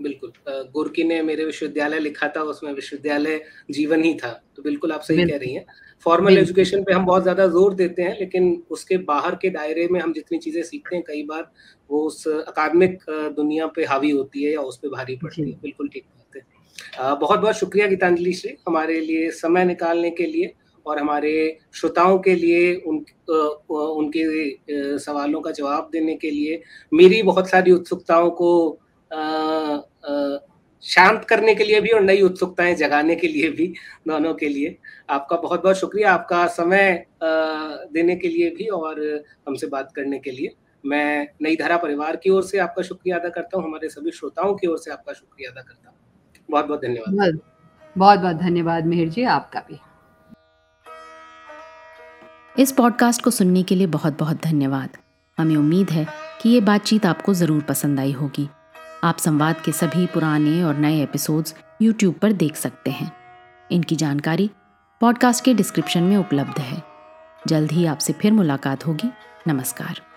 बिल्कुल। गुरकी ने मेरे विश्वविद्यालय लिखा था उसमें विश्वविद्यालय जीवन ही था। तो बिल्कुल आप सही कह रही हैं। फॉर्मल एजुकेशन पे हम बहुत ज़्यादा ज़ोर देते हैं लेकिन उसके बाहर के दायरे में हम जितनी चीज़ें सीखते हैं कई बार वो उस अकादमिक दुनिया पे हावी होती है या उस पर भारी पड़ती है। बिल्कुल ठीक बात है। बहुत बहुत शुक्रिया गीतांजलि श्री हमारे लिए समय निकालने के लिए। और हमारे श्रोताओं के लिए उन उनके सवालों का जवाब देने के लिए मेरी बहुत सारी उत्सुकताओं को शांत करने के लिए भी और नई उत्सुकताएँ जगाने के लिए भी दोनों के लिए। आपका बहुत बहुत शुक्रिया आपका समय देने के लिए भी और हमसे बात करने के लिए। मैं नई धारा परिवार की ओर से आपका शुक्रिया अदा करता हूँ, हमारे सभी श्रोताओं की ओर से आपका शुक्रिया अदा करता हूँ। बहुत बहुत धन्यवाद। बहुत बहुत धन्यवाद मेहर जी, आपका भी। इस पॉडकास्ट को सुनने के लिए बहुत बहुत धन्यवाद। हमें उम्मीद है कि ये बातचीत आपको ज़रूर पसंद आई होगी। आप संवाद के सभी पुराने और नए एपिसोड्स यूट्यूब पर देख सकते हैं। इनकी जानकारी पॉडकास्ट के डिस्क्रिप्शन में उपलब्ध है। जल्द ही आपसे फिर मुलाकात होगी। नमस्कार।